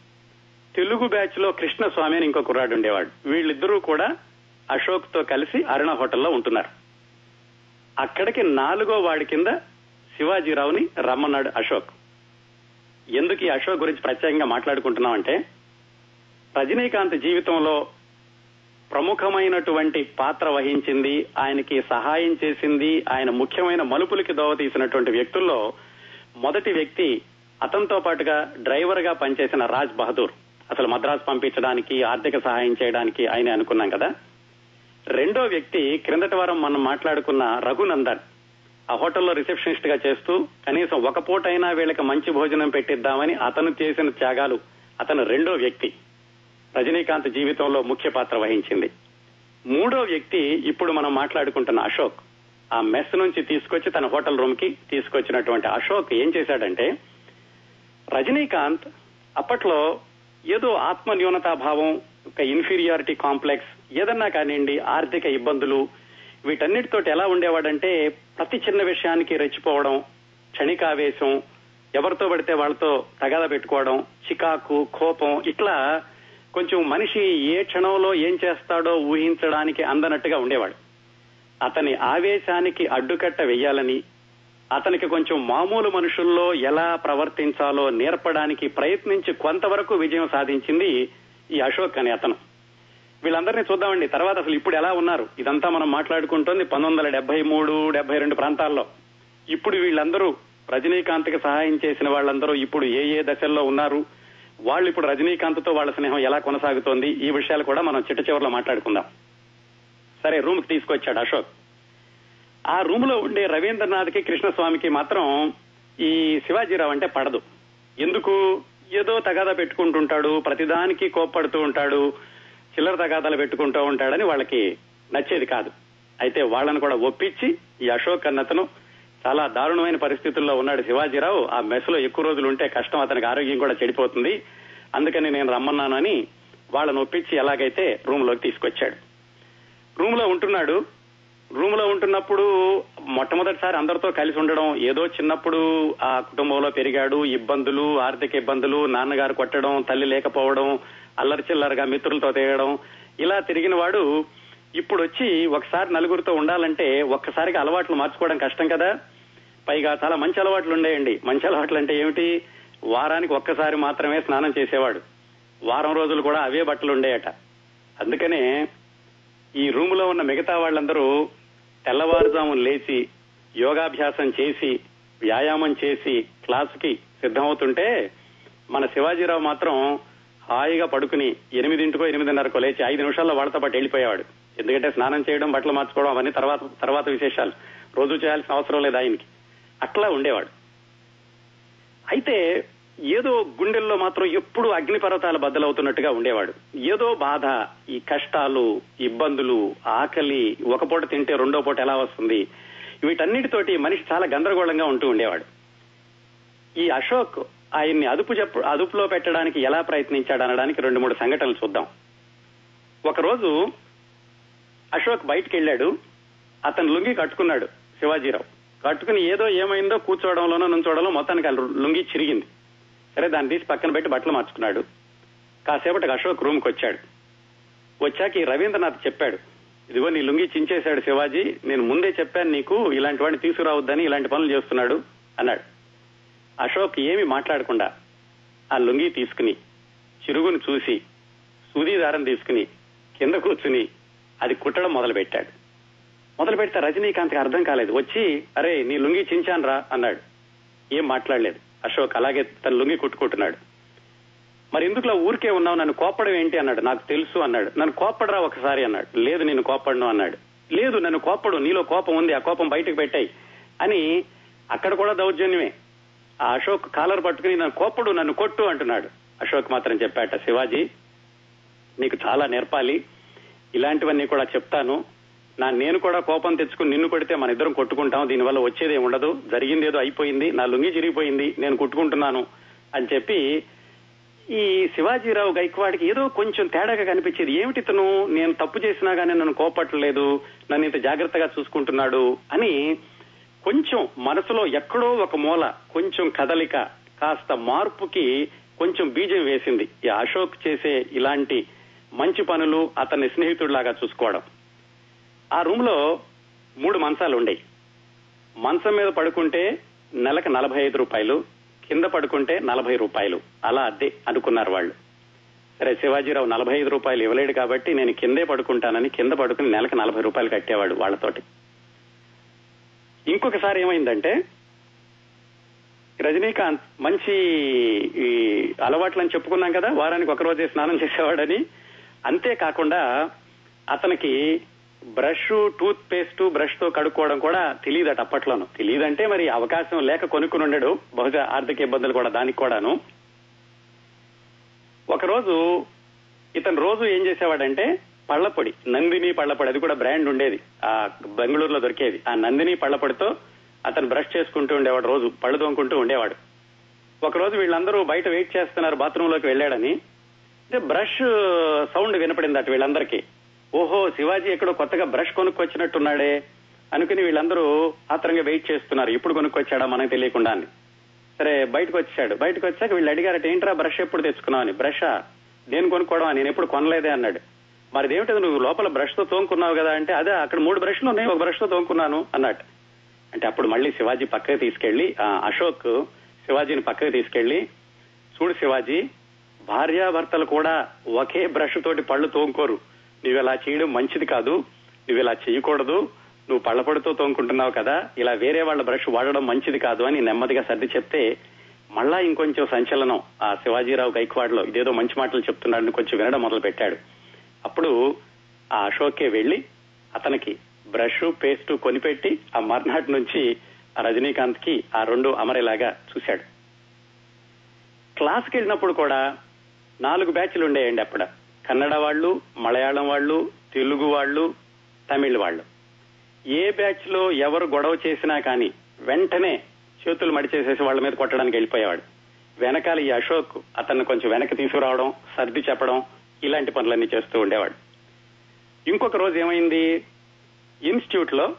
తెలుగు బ్యాచ్లో కృష్ణస్వామి అని ఇంకో కుర్రాడు ఉండేవాడు. వీళ్ళిద్దరూ కూడా అశోక్తో కలిసి అరుణ హోటల్లో ఉంటున్నారు. అక్కడికి నాలుగో వాడి కింద శివాజీరావుని రమ్మన్నాడు అశోక్. ఎందుకు ఈ అశోక్ గురించి ప్రత్యేకంగా మాట్లాడుకుంటున్నామంటే రజనీకాంత్ జీవితంలో ప్రముఖమైనటువంటి పాత్ర వహించింది ఆయనకి సహాయం చేసింది ఆయన ముఖ్యమైన మలుపులకి దోవ తీసినటువంటి వ్యక్తుల్లో మొదటి వ్యక్తి అతనితో పాటుగా డ్రైవర్గా పనిచేసిన రాజ్ బహదూర్. అసలు మద్రాసు పంపించడానికి ఆర్థిక సహాయం చేయడానికి ఆయన అనుకున్నాం కదా? రెండో వ్యక్తి క్రిందటి వారం మనం మాట్లాడుకున్న రఘునందన్. ఆ హోటల్లో రిసెప్షనిస్ట్గా చేస్తూ కనీసం ఒక పూటైనా వీళ్ళకి మంచి భోజనం పెట్టిద్దామని అతను చేసిన త్యాగాలు అతను రెండో వ్యక్తి. రజనీకాంత్ జీవితంలో ముఖ్య పాత్ర వహించింది. మూడో వ్యక్తి ఇప్పుడు మనం మాట్లాడుకుంటున్న అశోక్. ఆ మెస్ నుంచి తీసుకొచ్చి తన హోటల్ రూమ్కి తీసుకొచ్చినటువంటి అశోక్ ఏం చేశాడంటే రజనీకాంత్ అప్పట్లో ఏదో ఆత్మ న్యూనతాభావం ఒక ఇన్ఫీరియారిటీ కాంప్లెక్స్ ఏదన్నా కానివ్వండి ఆర్థిక ఇబ్బందులు వీటన్నిటితోటి ఎలా ఉండేవాడంటే ప్రతి చిన్న విషయానికి రెచ్చిపోవడం క్షణికావేశం ఎవరితో పడితే వాళ్ళతో తగాద పెట్టుకోవడం చికాకు కోపం ఇట్లా కొంచెం మనిషి ఏ క్షణంలో ఏం చేస్తాడో ఊహించడానికి అందనట్టుగా ఉండేవాడు. అతని ఆవేశానికి అడ్డుకట్ట వెయ్యాలని అతనికి కొంచెం మామూలు మనుషుల్లో ఎలా ప్రవర్తించాలో నేర్పడానికి ప్రయత్నించి కొంతవరకు విజయం సాధించింది ఈ అశోక్ అనే అతను. వీళ్ళందరినీ చూద్దామండి. తర్వాత అసలు ఇప్పుడు ఎలా ఉన్నారు? ఇదంతా మనం మాట్లాడుకుంటోంది పంతొమ్మిది వందల డెబ్బై మూడు డెబ్బై రెండు ప్రాంతాల్లో. ఇప్పుడు వీళ్ళందరూ రజనీకాంత్కి సహాయం చేసిన వాళ్ళందరూ ఇప్పుడు ఏ ఏ దశల్లో ఉన్నారు? వాళ్ళు ఇప్పుడు రజనీకాంత్తో వాళ్ళ స్నేహం ఎలా కొనసాగుతోంది? ఈ విషయాలు కూడా మనం చిట్ట చివరిలో మాట్లాడుకుందాం. సరే రూమ్కి తీసుకొచ్చాడు అశోక్. ఆ రూమ్లో ఉండే రవీంద్రనాథ్కి కృష్ణస్వామికి మాత్రం ఈ శివాజీరావు అంటే పడదు. ఎందుకు? ఏదో తగాదా పెట్టుకుంటుంటాడు ప్రతిదానికి కోప్పడుతూ ఉంటాడు చిల్లర తగాదాలు పెట్టుకుంటూ ఉంటాడని వాళ్ళకి నచ్చేది కాదు. అయితే వాళ్ళని కూడా ఒప్పించి ఈ అశోక్ అన్నతను చాలా దారుణమైన పరిస్థితుల్లో ఉన్నాడు శివాజీరావు. ఆ మెస్లో ఎక్కువ రోజులు ఉంటే కష్టం అతనికి ఆరోగ్యం కూడా చెడిపోతుంది. అందుకని నేను రమ్మన్నానని వాళ్ళని ఒప్పించి ఎలాగైతే రూమ్లోకి తీసుకొచ్చాడు. రూమ్లో ఉంటున్నాడు. రూమ్లో ఉంటున్నప్పుడు మొట్టమొదటిసారి అందరితో కలిసి ఉండడం ఏదో చిన్నప్పుడు ఆ కుటుంబంలో పెరిగాడు ఇబ్బందులు ఆర్థిక ఇబ్బందులు నాన్నగారు కొట్టడం తల్లి లేకపోవడం అల్లరి చిల్లరగా మిత్రులతో తిరగడం ఇలా తిరిగిన వాడు ఇప్పుడు వచ్చి ఒకసారి నలుగురితో ఉండాలంటే ఒక్కసారిగా అలవాట్లు మార్చుకోవడం కష్టం కదా. పైగా చాలా మంచి అలవాట్లు ఉండేయండి. మంచి అలవాట్లు అంటే ఏమిటి? వారానికి ఒక్కసారి మాత్రమే స్నానం చేసేవాడు. వారం రోజులు కూడా అవే బట్టలు ఉండేయట. అందుకనే ఈ రూమ్లో ఉన్న మిగతా వాళ్ళందరూ తెల్లవారుజామున లేచి యోగాభ్యాసం చేసి వ్యాయామం చేసి క్లాసుకి సిద్ధమవుతుంటే మన శివాజీరావు మాత్రం హాయిగా పడుకుని ఎనిమిదింటికో ఎనిమిదిన్నరకో లేచి ఐదు నిమిషాల్లో వాళ్ళతో పాటు వెళ్ళిపోయేవాడు. ఎందుకంటే స్నానం చేయడం బట్టలు మార్చుకోవడం అవన్నీ తర్వాత తర్వాత విశేషాలు. రోజు చేయాల్సిన అవసరం లేదు ఆయనకి. అట్లా ఉండేవాడు. అయితే ఏదో గుండెల్లో మాత్రం ఎప్పుడు అగ్నిపర్వతాలు బద్దలవుతున్నట్టుగా ఉండేవాడు. ఏదో బాధ ఈ కష్టాలు ఇబ్బందులు ఆకలి ఒక పూట తింటే రెండో పూట ఎలా వస్తుంది? వీటన్నిటితోటి మనిషి చాలా గందరగోళంగా ఉంటూ ఉండేవాడు. ఈ అశోక్ ఆయన్ని అదుపు చెప్పు అదుపులో పెట్టడానికి ఎలా ప్రయత్నించాడు అనడానికి రెండు మూడు సంఘటనలు చూద్దాం. ఒకరోజు అశోక్ బయటికి వెళ్ళాడు అతను లుంగి కట్టుకున్నాడు శివాజీరావు. కట్టుకుని ఏదో ఏమైందో కూర్చోవడంలోనో నుంచోవడంలో మొత్తానికి లుంగి చిరిగింది. సరే దాన్ని తీసి పక్కన పెట్టి బట్టలు మార్చుకున్నాడు. కాసేపటికి అశోక్ రూమ్కి వచ్చాడు. వచ్చాక ఈ రవీంద్రనాథ్ చెప్పాడు ఇదిగో నీ లుంగి చించేశాడు శివాజీ నేను ముందే చెప్పాను నీకు ఇలాంటి వాడిని తీసుకురావద్దని ఇలాంటి పనులు చేస్తున్నాడు అన్నాడు. అశోక్ ఏమి మాట్లాడకుండా ఆ లుంగి తీసుకుని చిరుగును చూసి సూదీదారం తీసుకుని కింద కూర్చుని అది కుట్టడం మొదలు పెట్టాడు మొదలు పెడితే రజనీకాంత్కి అర్థం కాలేదు. వచ్చి అరే నీ లుంగి చించాను రా అన్నాడు. ఏం మాట్లాడలేదు. అశోక్ అలాగే తన లుంగి కుట్టుకుంటున్నాడు. మరి ఎందుకులా ఊరికే ఉన్నావు? నన్ను కోపడం ఏంటి? అన్నాడు. నాకు తెలుసు అన్నాడు. నన్ను కోపడరా ఒకసారి? అన్నాడు. లేదు నేను కోపడను అన్నాడు. లేదు నన్ను కోపడు నీలో కోపం ఉంది ఆ కోపం బయటకు పెట్టాయి. అని అక్కడ కూడా దౌర్జన్యమే. ఆ అశోక్ కాలర్ పట్టుకుని నన్ను కోపడు నన్ను కొట్టు అంటున్నాడు. అశోక్ మాత్రం చెప్పాట శివాజీ నీకు చాలా నేర్పాలి. ఇలాంటివన్నీ కూడా చెప్తాను. నా నేను కూడా కోపం తెచ్చుకుని నిన్ను కొడితే మన ఇద్దరం కొట్టుకుంటాం. దీనివల్ల వచ్చేదే ఉండదు. జరిగింది ఏదో అయిపోయింది. నా లుంగి చిరిగిపోయింది. నేను కొట్టుకుంటున్నాను అని చెప్పి ఈ శివాజీరావు గైక్వాడికి ఏదో కొంచెం తేడాగా కనిపించేది. ఏమిటి ఇతను? నేను తప్పు చేసినా గానీ నన్ను కోపట్టలేదు. నన్ను ఇంత జాగ్రత్తగా చూసుకుంటున్నాడు అని కొంచెం మనసులో ఎక్కడో ఒక మూల కొంచెం కదలిక కాస్త మార్పుకి కొంచెం బీజం వేసింది. ఈ అశోక్ చేసే ఇలాంటి మంచి పనులు అతన్ని స్నేహితుడిలాగా చూసుకోవడం. ఆ రూమ్లో మూడు మంచాలు ఉండేవి మంచం మీద పడుకుంటే నెలకు నలభై ఐదు రూపాయలు కింద పడుకుంటే నలభై రూపాయలు. అలా అద్దె అనుకున్నారు వాళ్ళు. సరే శివాజీరావు నలభై ఐదు రూపాయలు ఇవ్వలేడు కాబట్టి నేను కిందే పడుకుంటానని కింద పడుకుని నెలకు నలభై రూపాయలు కట్టేవాడు వాళ్ళతోటి. ఇంకొకసారి ఏమైందంటే రజనీకాంత్ మంచి ఈ అలవాట్లని చెప్పుకున్నాం కదా వారానికి ఒక రోజే స్నానం చేసేవాడని. అంతేకాకుండా అతనికి బ్రష్ టూత్ పేస్ట్ బ్రష్తో కడుక్కోవడం కూడా తెలియదట అప్పట్లోనూ. తెలియదంటే మరి అవకాశం లేక కొనుక్కుని ఉండడు. బహుశా ఆర్థిక ఇబ్బందులు కూడా దానికి కూడాను. ఒకరోజు ఇతను రోజు ఏం చేసేవాడంటే పళ్ళపొడి నందిని పళ్ళపొడి అది కూడా బ్రాండ్ ఉండేది. ఆ బెంగళూరులో దొరికేది. ఆ నందిని పళ్ళపొడితో అతను బ్రష్ చేసుకుంటూ ఉండేవాడు రోజు పళ్ళు తోముకుంటూ ఉండేవాడు. ఒకరోజు వీళ్ళందరూ బయట వెయిట్ చేస్తున్నారు బాత్రూమ్లోకి వెళ్ళాడని. అంటే బ్రష్ సౌండ్ వినపడింది అటు వీళ్ళందరికీ. ఓహో శివాజీ ఎక్కడో కొత్తగా బ్రష్ కొనుక్కొచ్చినట్టున్నాడే. అనుకుని వీళ్ళందరూ ఆత్రంగా వెయిట్ చేస్తున్నారు. ఇప్పుడు కొనుక్కొచ్చాడా మనకు తెలియకుండా అని సరే బయటకు వచ్చాడు బయటకు వచ్చాక వీళ్ళు అడిగారట ఏంట్రా బ్రష్ ఎప్పుడు తెచ్చుకున్నావు? అని. బ్రషా? నేను కొనుక్కోవడం నేను ఎప్పుడు కొనలేదే అన్నాడు. మరి ఏమిటి నువ్వు లోపల బ్రష్తో తోముకున్నావు కదా అంటే అదే అక్కడ మూడు బ్రష్లు ఉన్నాయి ఒక బ్రష్తో తోముకున్నాను అన్నట్టు అంటే అప్పుడు మళ్ళీ శివాజీ పక్కకి తీసుకెళ్ళి ఆ అశోక్ శివాజీని పక్కకి తీసుకెళ్ళి చూడు శివాజీ భార్యాభర్తలు కూడా ఒకే బ్రష్ తోటి పళ్ళు తోముకోరు. నువ్వు ఇలా చేయడం మంచిది కాదు. నువ్వు ఇలా చేయకూడదు. నువ్వు పళ్ళపొడితో తోముకుంటున్నావు కదా. ఇలా వేరే వాళ్ళ బ్రష్ వాడడం మంచిది కాదు అని నెమ్మదిగా సర్ది చెప్తే మళ్ళా ఇంకొంచెం సంచలనం ఆ శివాజీరావు గైక్వాడ్లో ఇదేదో మంచి మాటలు చెప్తున్నాడని కొంచెం వినడం మొదలు పెట్టాడు అప్పుడు ఆ అశోకే వెళ్ళి అతనికి బ్రష్ పేస్ట్ కొనిపెట్టి ఆ మర్నాటి నుంచి ఆ రజనీకాంత్కి ఆ రెండు అమరేలాగా చూశాడు. క్లాస్కి వెళ్ళినప్పుడు కూడా నాలుగు బ్యాచ్లు ఉండేయండి అప్పుడు కన్నడ వాళ్ళు మలయాళం వాళ్ళు తెలుగు వాళ్ళు తమిళ్ వాళ్ళు. ఏ బ్యాచ్లో ఎవరు గొడవ చేసినా కానీ వెంటనే చేతులు మడిచేసేసి వాళ్ళ మీద కొట్టడానికి వెళ్ళిపోయేవాడు. వెనకాల ఈ అశోక్ అతన్ని కొంచెం వెనక్కి తీసుకురావడం సర్ది చెప్పడం ఇలాంటి పనులన్నీ చేస్తూ ఉండేవాడు. ఇంకొక రోజు ఏమైంది? ఇన్స్టిట్యూట్లో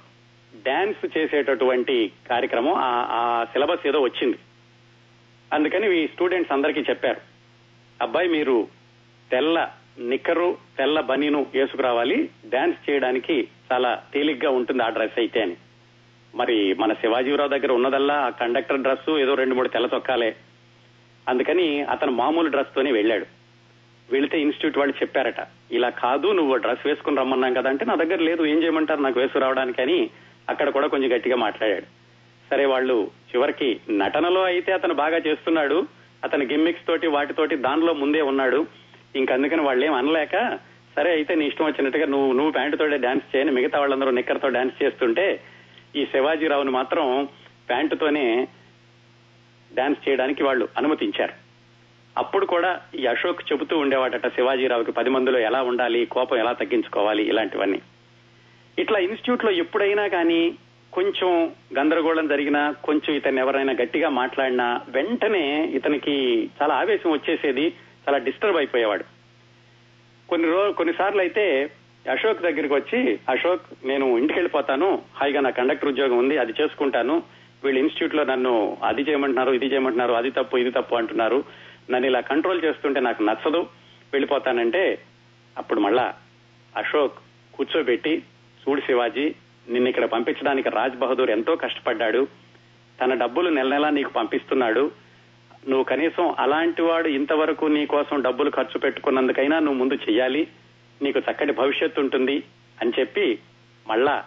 డాన్స్ చేసేటటువంటి కార్యక్రమం ఆ సిలబస్ ఏదో వచ్చింది. అందుకని ఈ స్టూడెంట్స్ అందరికీ చెప్పారు అబ్బాయి మీరు తెల్ల నిక్కరు తెల్ల బనీను వేసుకురావాలి. డాన్స్ చేయడానికి చాలా తేలిగ్గా ఉంటుంది ఆ డ్రెస్ అయితే అని. మరి మన శివాజీరావు దగ్గర ఉన్నదల్లా ఆ కండక్టర్ డ్రెస్ ఏదో రెండు మూడు తెల్ల చొక్కాలే అందుకని అతను మామూలు డ్రెస్ తోనే వెళ్ళాడు. వెళితే ఇన్స్టిట్యూట్ వాళ్ళు చెప్పారట ఇలా కాదు నువ్వు డ్రెస్ వేసుకుని రమ్మన్నాం కదా అంటే నా దగ్గర లేదు ఏం చేయమంటారు నాకు వేసుకురావడానికి అని అక్కడ కూడా కొంచెం గట్టిగా మాట్లాడాడు. సరే వాళ్ళు చివరికి నటనలో అయితే అతను బాగా చేస్తున్నాడు. అతని గిమ్మిక్స్ తోటి వాటితోటి దానిలో ముందే ఉన్నాడు. ఇంకందుకని వాళ్ళు ఏం అనలేక సరే అయితే నీ ఇష్టం వచ్చినట్టుగా నువ్వు నువ్వు ప్యాంటుతోడే డాన్స్ చేయని మిగతా వాళ్ళందరూ నిక్కర్తో డాన్స్ చేస్తుంటే ఈ శివాజీరావును మాత్రం ప్యాంటుతోనే డాన్స్ చేయడానికి వాళ్ళు అనుమతించారు. అప్పుడు కూడా ఈ అశోక్ చెబుతూ ఉండేవాడట శివాజీరావుకి పది మందిలో ఎలా ఉండాలి కోపం ఎలా తగ్గించుకోవాలి ఇలాంటివన్నీ. ఇట్లా ఇన్స్టిట్యూట్లో ఎప్పుడైనా కానీ కొంచెం గందరగోళం జరిగినా కొంచెం ఇతను ఎవరైనా గట్టిగా మాట్లాడినా వెంటనే ఇతనికి చాలా ఆవేశం వచ్చేసేది చాలా డిస్టర్బ్ అయిపోయేవాడు. కొన్ని రోజు కొన్నిసార్లు అయితే అశోక్ దగ్గరికి వచ్చి అశోక్ నేను ఇంటికి వెళ్ళిపోతాను హాయిగా నా కండక్టర్ ఉద్యోగం ఉంది అది చేసుకుంటాను. వీళ్ళు ఇన్స్టిట్యూట్లో నన్ను అది చేయమంటున్నారు ఇది చేయమంటున్నారు అది తప్పు ఇది తప్పు అంటున్నారు. నన్ను ఇలా కంట్రోల్ చేస్తుంటే నాకు నచ్చదు. వెళ్ళిపోతానంటే అప్పుడు మళ్ళా అశోక్ కూర్చోబెట్టి చూడు శివాజీ నిన్ను ఇక్కడ పంపించడానికి రాజ్ బహదూర్ ఎంతో కష్టపడ్డాడు. తన డబ్బులు నెల నెలా నీకు పంపిస్తున్నాడు. నువ్వు కనీసం అలాంటి వాడు ఇంతవరకు నీ కోసం డబ్బులు ఖర్చు పెట్టుకున్నందుకైనా నువ్వు ముందు చెయ్యాలి. నీకు చక్కటి భవిష్యత్తు ఉంటుంది అని చెప్పి మళ్ళా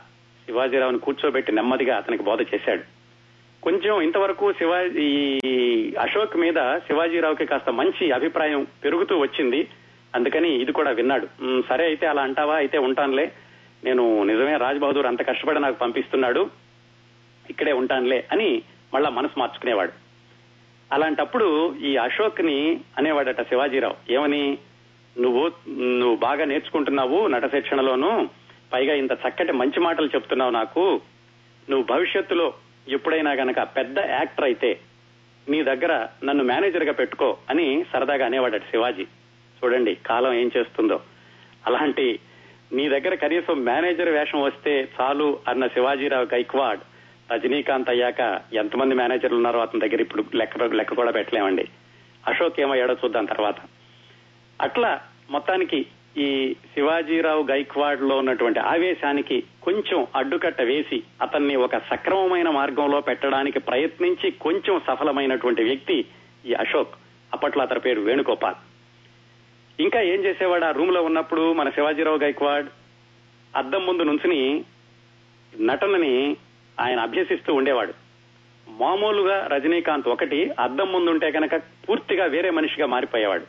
శివాజీరావుని కూర్చోబెట్టి నెమ్మదిగా అతనికి బోధ చేశాడు. కొంచెం ఇంతవరకు శివాజీ ఈ అశోక్ మీద శివాజీరావుకి కాస్త మంచి అభిప్రాయం పెరుగుతూ వచ్చింది. అందుకని ఇది కూడా విన్నాడు. సరే అయితే అలా అంటావా? అయితే ఉంటానులే. నేను నిజమే రాజ్బహదూర్ అంత కష్టపడి నాకు పంపిస్తున్నాడు. ఇక్కడే ఉంటానులే అని మళ్ళా మనసు మార్చుకునేవాడు. అలాంటప్పుడు ఈ అశోక్ని అనేవాడట శివాజీరావు. ఏమని? నువ్వు నువ్వు బాగా నేర్చుకుంటున్నావు నట శిక్షణలోను పైగా ఇంత చక్కటి మంచి మాటలు చెప్తున్నావు నాకు. నువ్వు భవిష్యత్తులో ఎప్పుడైనా గనక పెద్ద యాక్టర్ అయితే నీ దగ్గర నన్ను మేనేజర్గా పెట్టుకో అని సరదాగా అనేవాడట శివాజీ. చూడండి కాలం ఏం చేస్తుందో. అలాంటి నీ దగ్గర కనీసం మేనేజర్ వేషం వస్తే చాలు అన్న శివాజీరావు గైక్వాడ్ రజనీకాంత్ అయ్యాక ఎంతమంది మేనేజర్లు ఉన్నారో అతని దగ్గర ఇప్పుడు లెక్క లెక్క కూడా పెట్టలేమండి. అశోక్ ఏమయ్యాడో చూద్దాం తర్వాత. అట్లా మొత్తానికి ఈ శివాజీరావు గైక్వాడ్లో ఉన్నటువంటి ఆవేశానికి కొంచెం అడ్డుకట్ట వేసి అతన్ని ఒక సక్రమమైన మార్గంలో పెట్టడానికి ప్రయత్నించి కొంచెం సఫలమైనటువంటి వ్యక్తి ఈ అశోక్. అప్పట్లో అతని పేరు వేణుగోపాల్. ఇంకా ఏం చేసేవాడు? ఆ రూమ్లో ఉన్నప్పుడు మన శివాజీరావు గైక్వాడ్ అద్దం ముందు నుంచుని నటనని ఆయన అభ్యసిస్తూ ఉండేవాడు. మామూలుగా రజనీకాంత్ ఒకటి అద్దం ముందుంటే కనుక పూర్తిగా వేరే మనిషిగా మారిపోయేవాడు.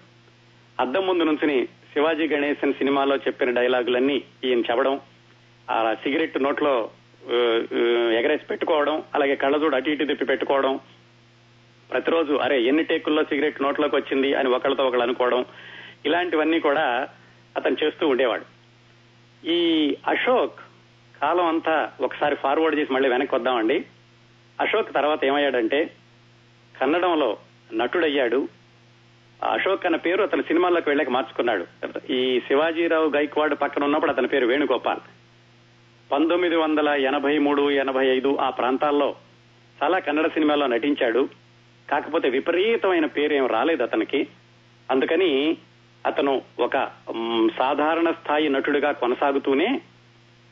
అద్దం ముందు నుంచుని శివాజీ గణేశన్ సినిమాలో చెప్పిన డైలాగులన్నీ ఈయన చెప్పడం ఆ సిగరెట్ నోట్లో ఎగరేసి పెట్టుకోవడం అలాగే కళ్ళజోడు అటు ఇటు తిప్పి పెట్టుకోవడం ప్రతిరోజు అరే ఎన్ని టేకుల్లో సిగరెట్ నోట్లోకి వచ్చింది అని ఒకళ్ళతో ఒకళ్ళు అనుకోవడం ఇలాంటివన్నీ కూడా అతను చేస్తూ ఉండేవాడు. ఈ అశోక్ కాలం అంతా ఒకసారి ఫార్వర్డ్ చేసి మళ్ళీ వెనక్కి వద్దామండి. అశోక్ తర్వాత ఏమయ్యాడంటే కన్నడంలో నటుడయ్యాడు. అశోక్ అన్న పేరు అతను సినిమాల్లోకి వెళ్ళక మార్చుకున్నాడు. ఈ శివాజీరావు గైక్వాడ్ పక్కన ఉన్నప్పుడు అతని పేరు వేణుగోపాల్. పంతొమ్మిది వందల ఎనభై మూడు ఎనభై ఐదు ఆ ప్రాంతాల్లో చాలా కన్నడ సినిమాల్లో నటించాడు. కాకపోతే విపరీతమైన పేరు ఏం రాలేదు అతనికి. అందుకని అతను ఒక సాధారణ స్థాయి నటుడిగా కొనసాగుతూనే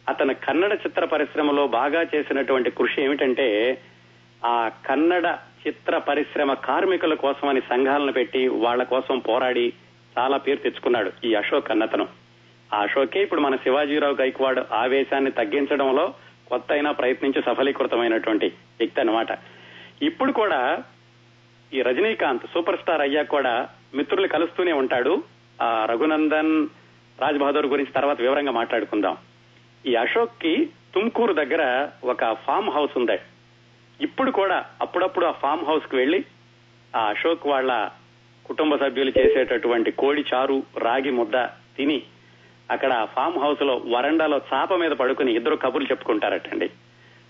అతను కన్నడ చిత్ర పరిశ్రమలో బాగా చేసినటువంటి కృషి ఏమిటంటే ఆ కన్నడ చిత్ర పరిశ్రమ కార్మికుల కోసమని సంఘాలను పెట్టి వాళ్ళ కోసం పోరాడి చాలా పేరు తెచ్చుకున్నాడు ఈ అశోక్ అన్నతను. ఆ అశోకే ఇప్పుడు మన శివాజీరావు గైక్వాడ్ ఆవేశాన్ని తగ్గించడంలో కొత్త అయినా ప్రయత్నించి సఫలీకృతమైనటువంటి వ్యక్తి అన్నమాట. ఇప్పుడు కూడా ఈ రజనీకాంత్ సూపర్ స్టార్ అయ్యాక కూడా మిత్రులు కలుస్తూనే ఉంటాడు. ఆ రఘునందన్ రాజ్ బహదూర్ గురించి తర్వాత వివరంగా మాట్లాడుకుందాం. ఈ అశోక్కి తుమ్కూరు దగ్గర ఒక ఫామ్ హౌస్ ఉంది. ఇప్పుడు కూడా అప్పుడప్పుడు ఆ ఫామ్ హౌస్కు వెళ్ళి ఆ అశోక్ వాళ్ళ కుటుంబ సభ్యులు చేసేటటువంటి కోడి చారు రాగి ముద్ద తిని అక్కడ ఆ ఫామ్ హౌస్లో వరండాలో చాప మీద పడుకుని ఇద్దరు కబుర్లు చెప్పుకుంటారటండి.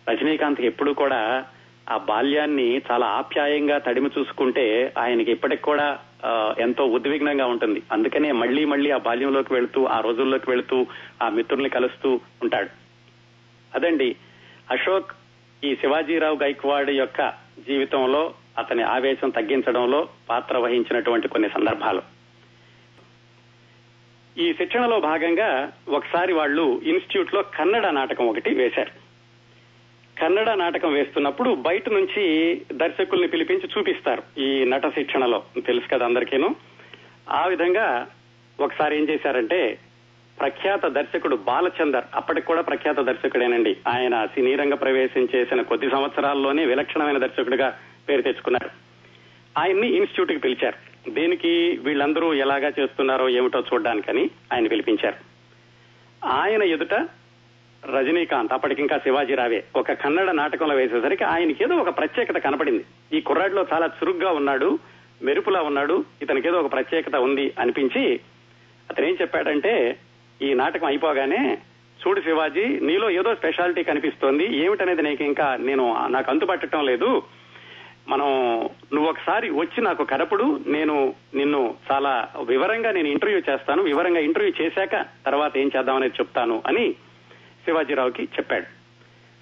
రజనీకాంత్ ఎప్పుడు కూడా ఆ బాల్యాన్ని చాలా ఆప్యాయంగా తడిమి చూసుకుంటే ఆయనకి ఇప్పటికి కూడా ఎంతో ఉద్విగ్నంగా ఉంటుంది. అందుకనే మళ్ళీ మళ్ళీ ఆ బాల్యంలోకి వెళుతూ ఆ రోజుల్లోకి వెళుతూ ఆ మిత్రుల్ని కలుస్తూ ఉంటాడు. అదండి అశోక్ ఈ శివాజీరావు గైక్వాడ్ యొక్క జీవితంలో అతని ఆవేశం తగ్గించడంలో పాత్ర వహించినటువంటి కొన్ని సందర్భాలు. ఈ శిక్షణలో భాగంగా ఒకసారి వాళ్ళు ఇన్స్టిట్యూట్లో కన్నడ నాటకం ఒకటి వేశారు. కన్నడ నాటకం వేస్తున్నప్పుడు బయట నుంచి దర్శకుల్ని పిలిపించి చూపిస్తారు ఈ నట శిక్షణలో. తెలుసు కదా అందరికీను. ఆ విధంగా ఒకసారి ఏం చేశారంటే ప్రఖ్యాత దర్శకుడు బాలచందర్ అప్పటికి కూడా ప్రఖ్యాత దర్శకుడేనండి. ఆయన సినీ రంగ ప్రవేశం చేసిన కొద్ది సంవత్సరాల్లోనే విలక్షణమైన దర్శకుడిగా పేరు తెచ్చుకున్నారు. ఆయన్ని ఇన్స్టిట్యూట్కి పిలిచారు. దేనికి వీళ్ళందరూ ఎలాగా చేస్తున్నారో ఏమిటో చూడడానికని ఆయన పిలిపించారు. ఆయన ఎదుట రజనీకాంత్ అప్పటికింకా శివాజీ రావే. ఒక కన్నడ నాటకంలో వేసేసరికి ఆయనకి ఏదో ఒక ప్రత్యేకత కనపడింది. ఈ కుర్రాడిలో చాలా చురుగ్గా ఉన్నాడు మెరుపులా ఉన్నాడు ఇతనికి ఏదో ఒక ప్రత్యేకత ఉంది అనిపించి అతను ఏం చెప్పాడంటే ఈ నాటకం అయిపోగానే చూడు శివాజీ నీలో ఏదో స్పెషాలిటీ కనిపిస్తోంది ఏమిటనేది నీకు ఇంకా నేను నాకు అంతుపట్టడం లేదు. మనం నువ్వు ఒకసారి వచ్చి నాకు కనపడు నేను నిన్ను చాలా వివరంగా నేను ఇంటర్వ్యూ చేస్తాను వివరంగా ఇంటర్వ్యూ చేశాక తర్వాత ఏం చేద్దామనేది చెప్తాను అని శివాజీరావుకి చెప్పాడు.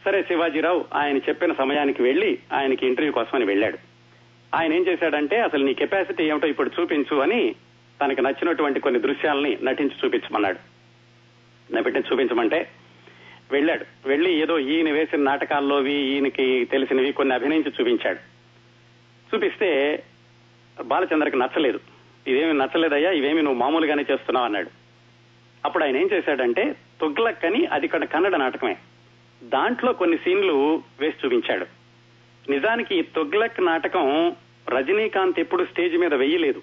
సరే శివాజీరావు ఆయన చెప్పిన సమయానికి వెళ్ళి ఆయనకి ఇంటర్వ్యూ కోసమని వెళ్ళాడు. ఆయన ఏం చేశాడంటే అసలు నీ కెపాసిటీ ఏమిటో ఇప్పుడు చూపించు అని తనకి నచ్చినటువంటి కొన్ని దృశ్యాలని నటించి చూపించమన్నాడు. నటించి చూపించమంటే వెళ్ళాడు. వెళ్ళి ఏదో ఈయన వేసిన నాటకాల్లోవి ఈయనకి తెలిసినవి కొన్ని అభినయించి చూపించాడు. చూపిస్తే బాలచంద్రకి నచ్చలేదు. ఇదేమి నచ్చలేదయ్యా ఇవేమి నువ్వు మామూలుగానే చేస్తున్నావు అన్నాడు. అప్పుడు ఆయన ఏం చేశాడంటే తుగ్లక్ అని అది కన్నడ నాటకమే. దాంట్లో కొన్ని సీన్లు వేసి చూపించాడు. నిజానికి ఈ తుగ్లక్ నాటకం రజనీకాంత్ ఎప్పుడు స్టేజ్ మీద వెయ్యలేదు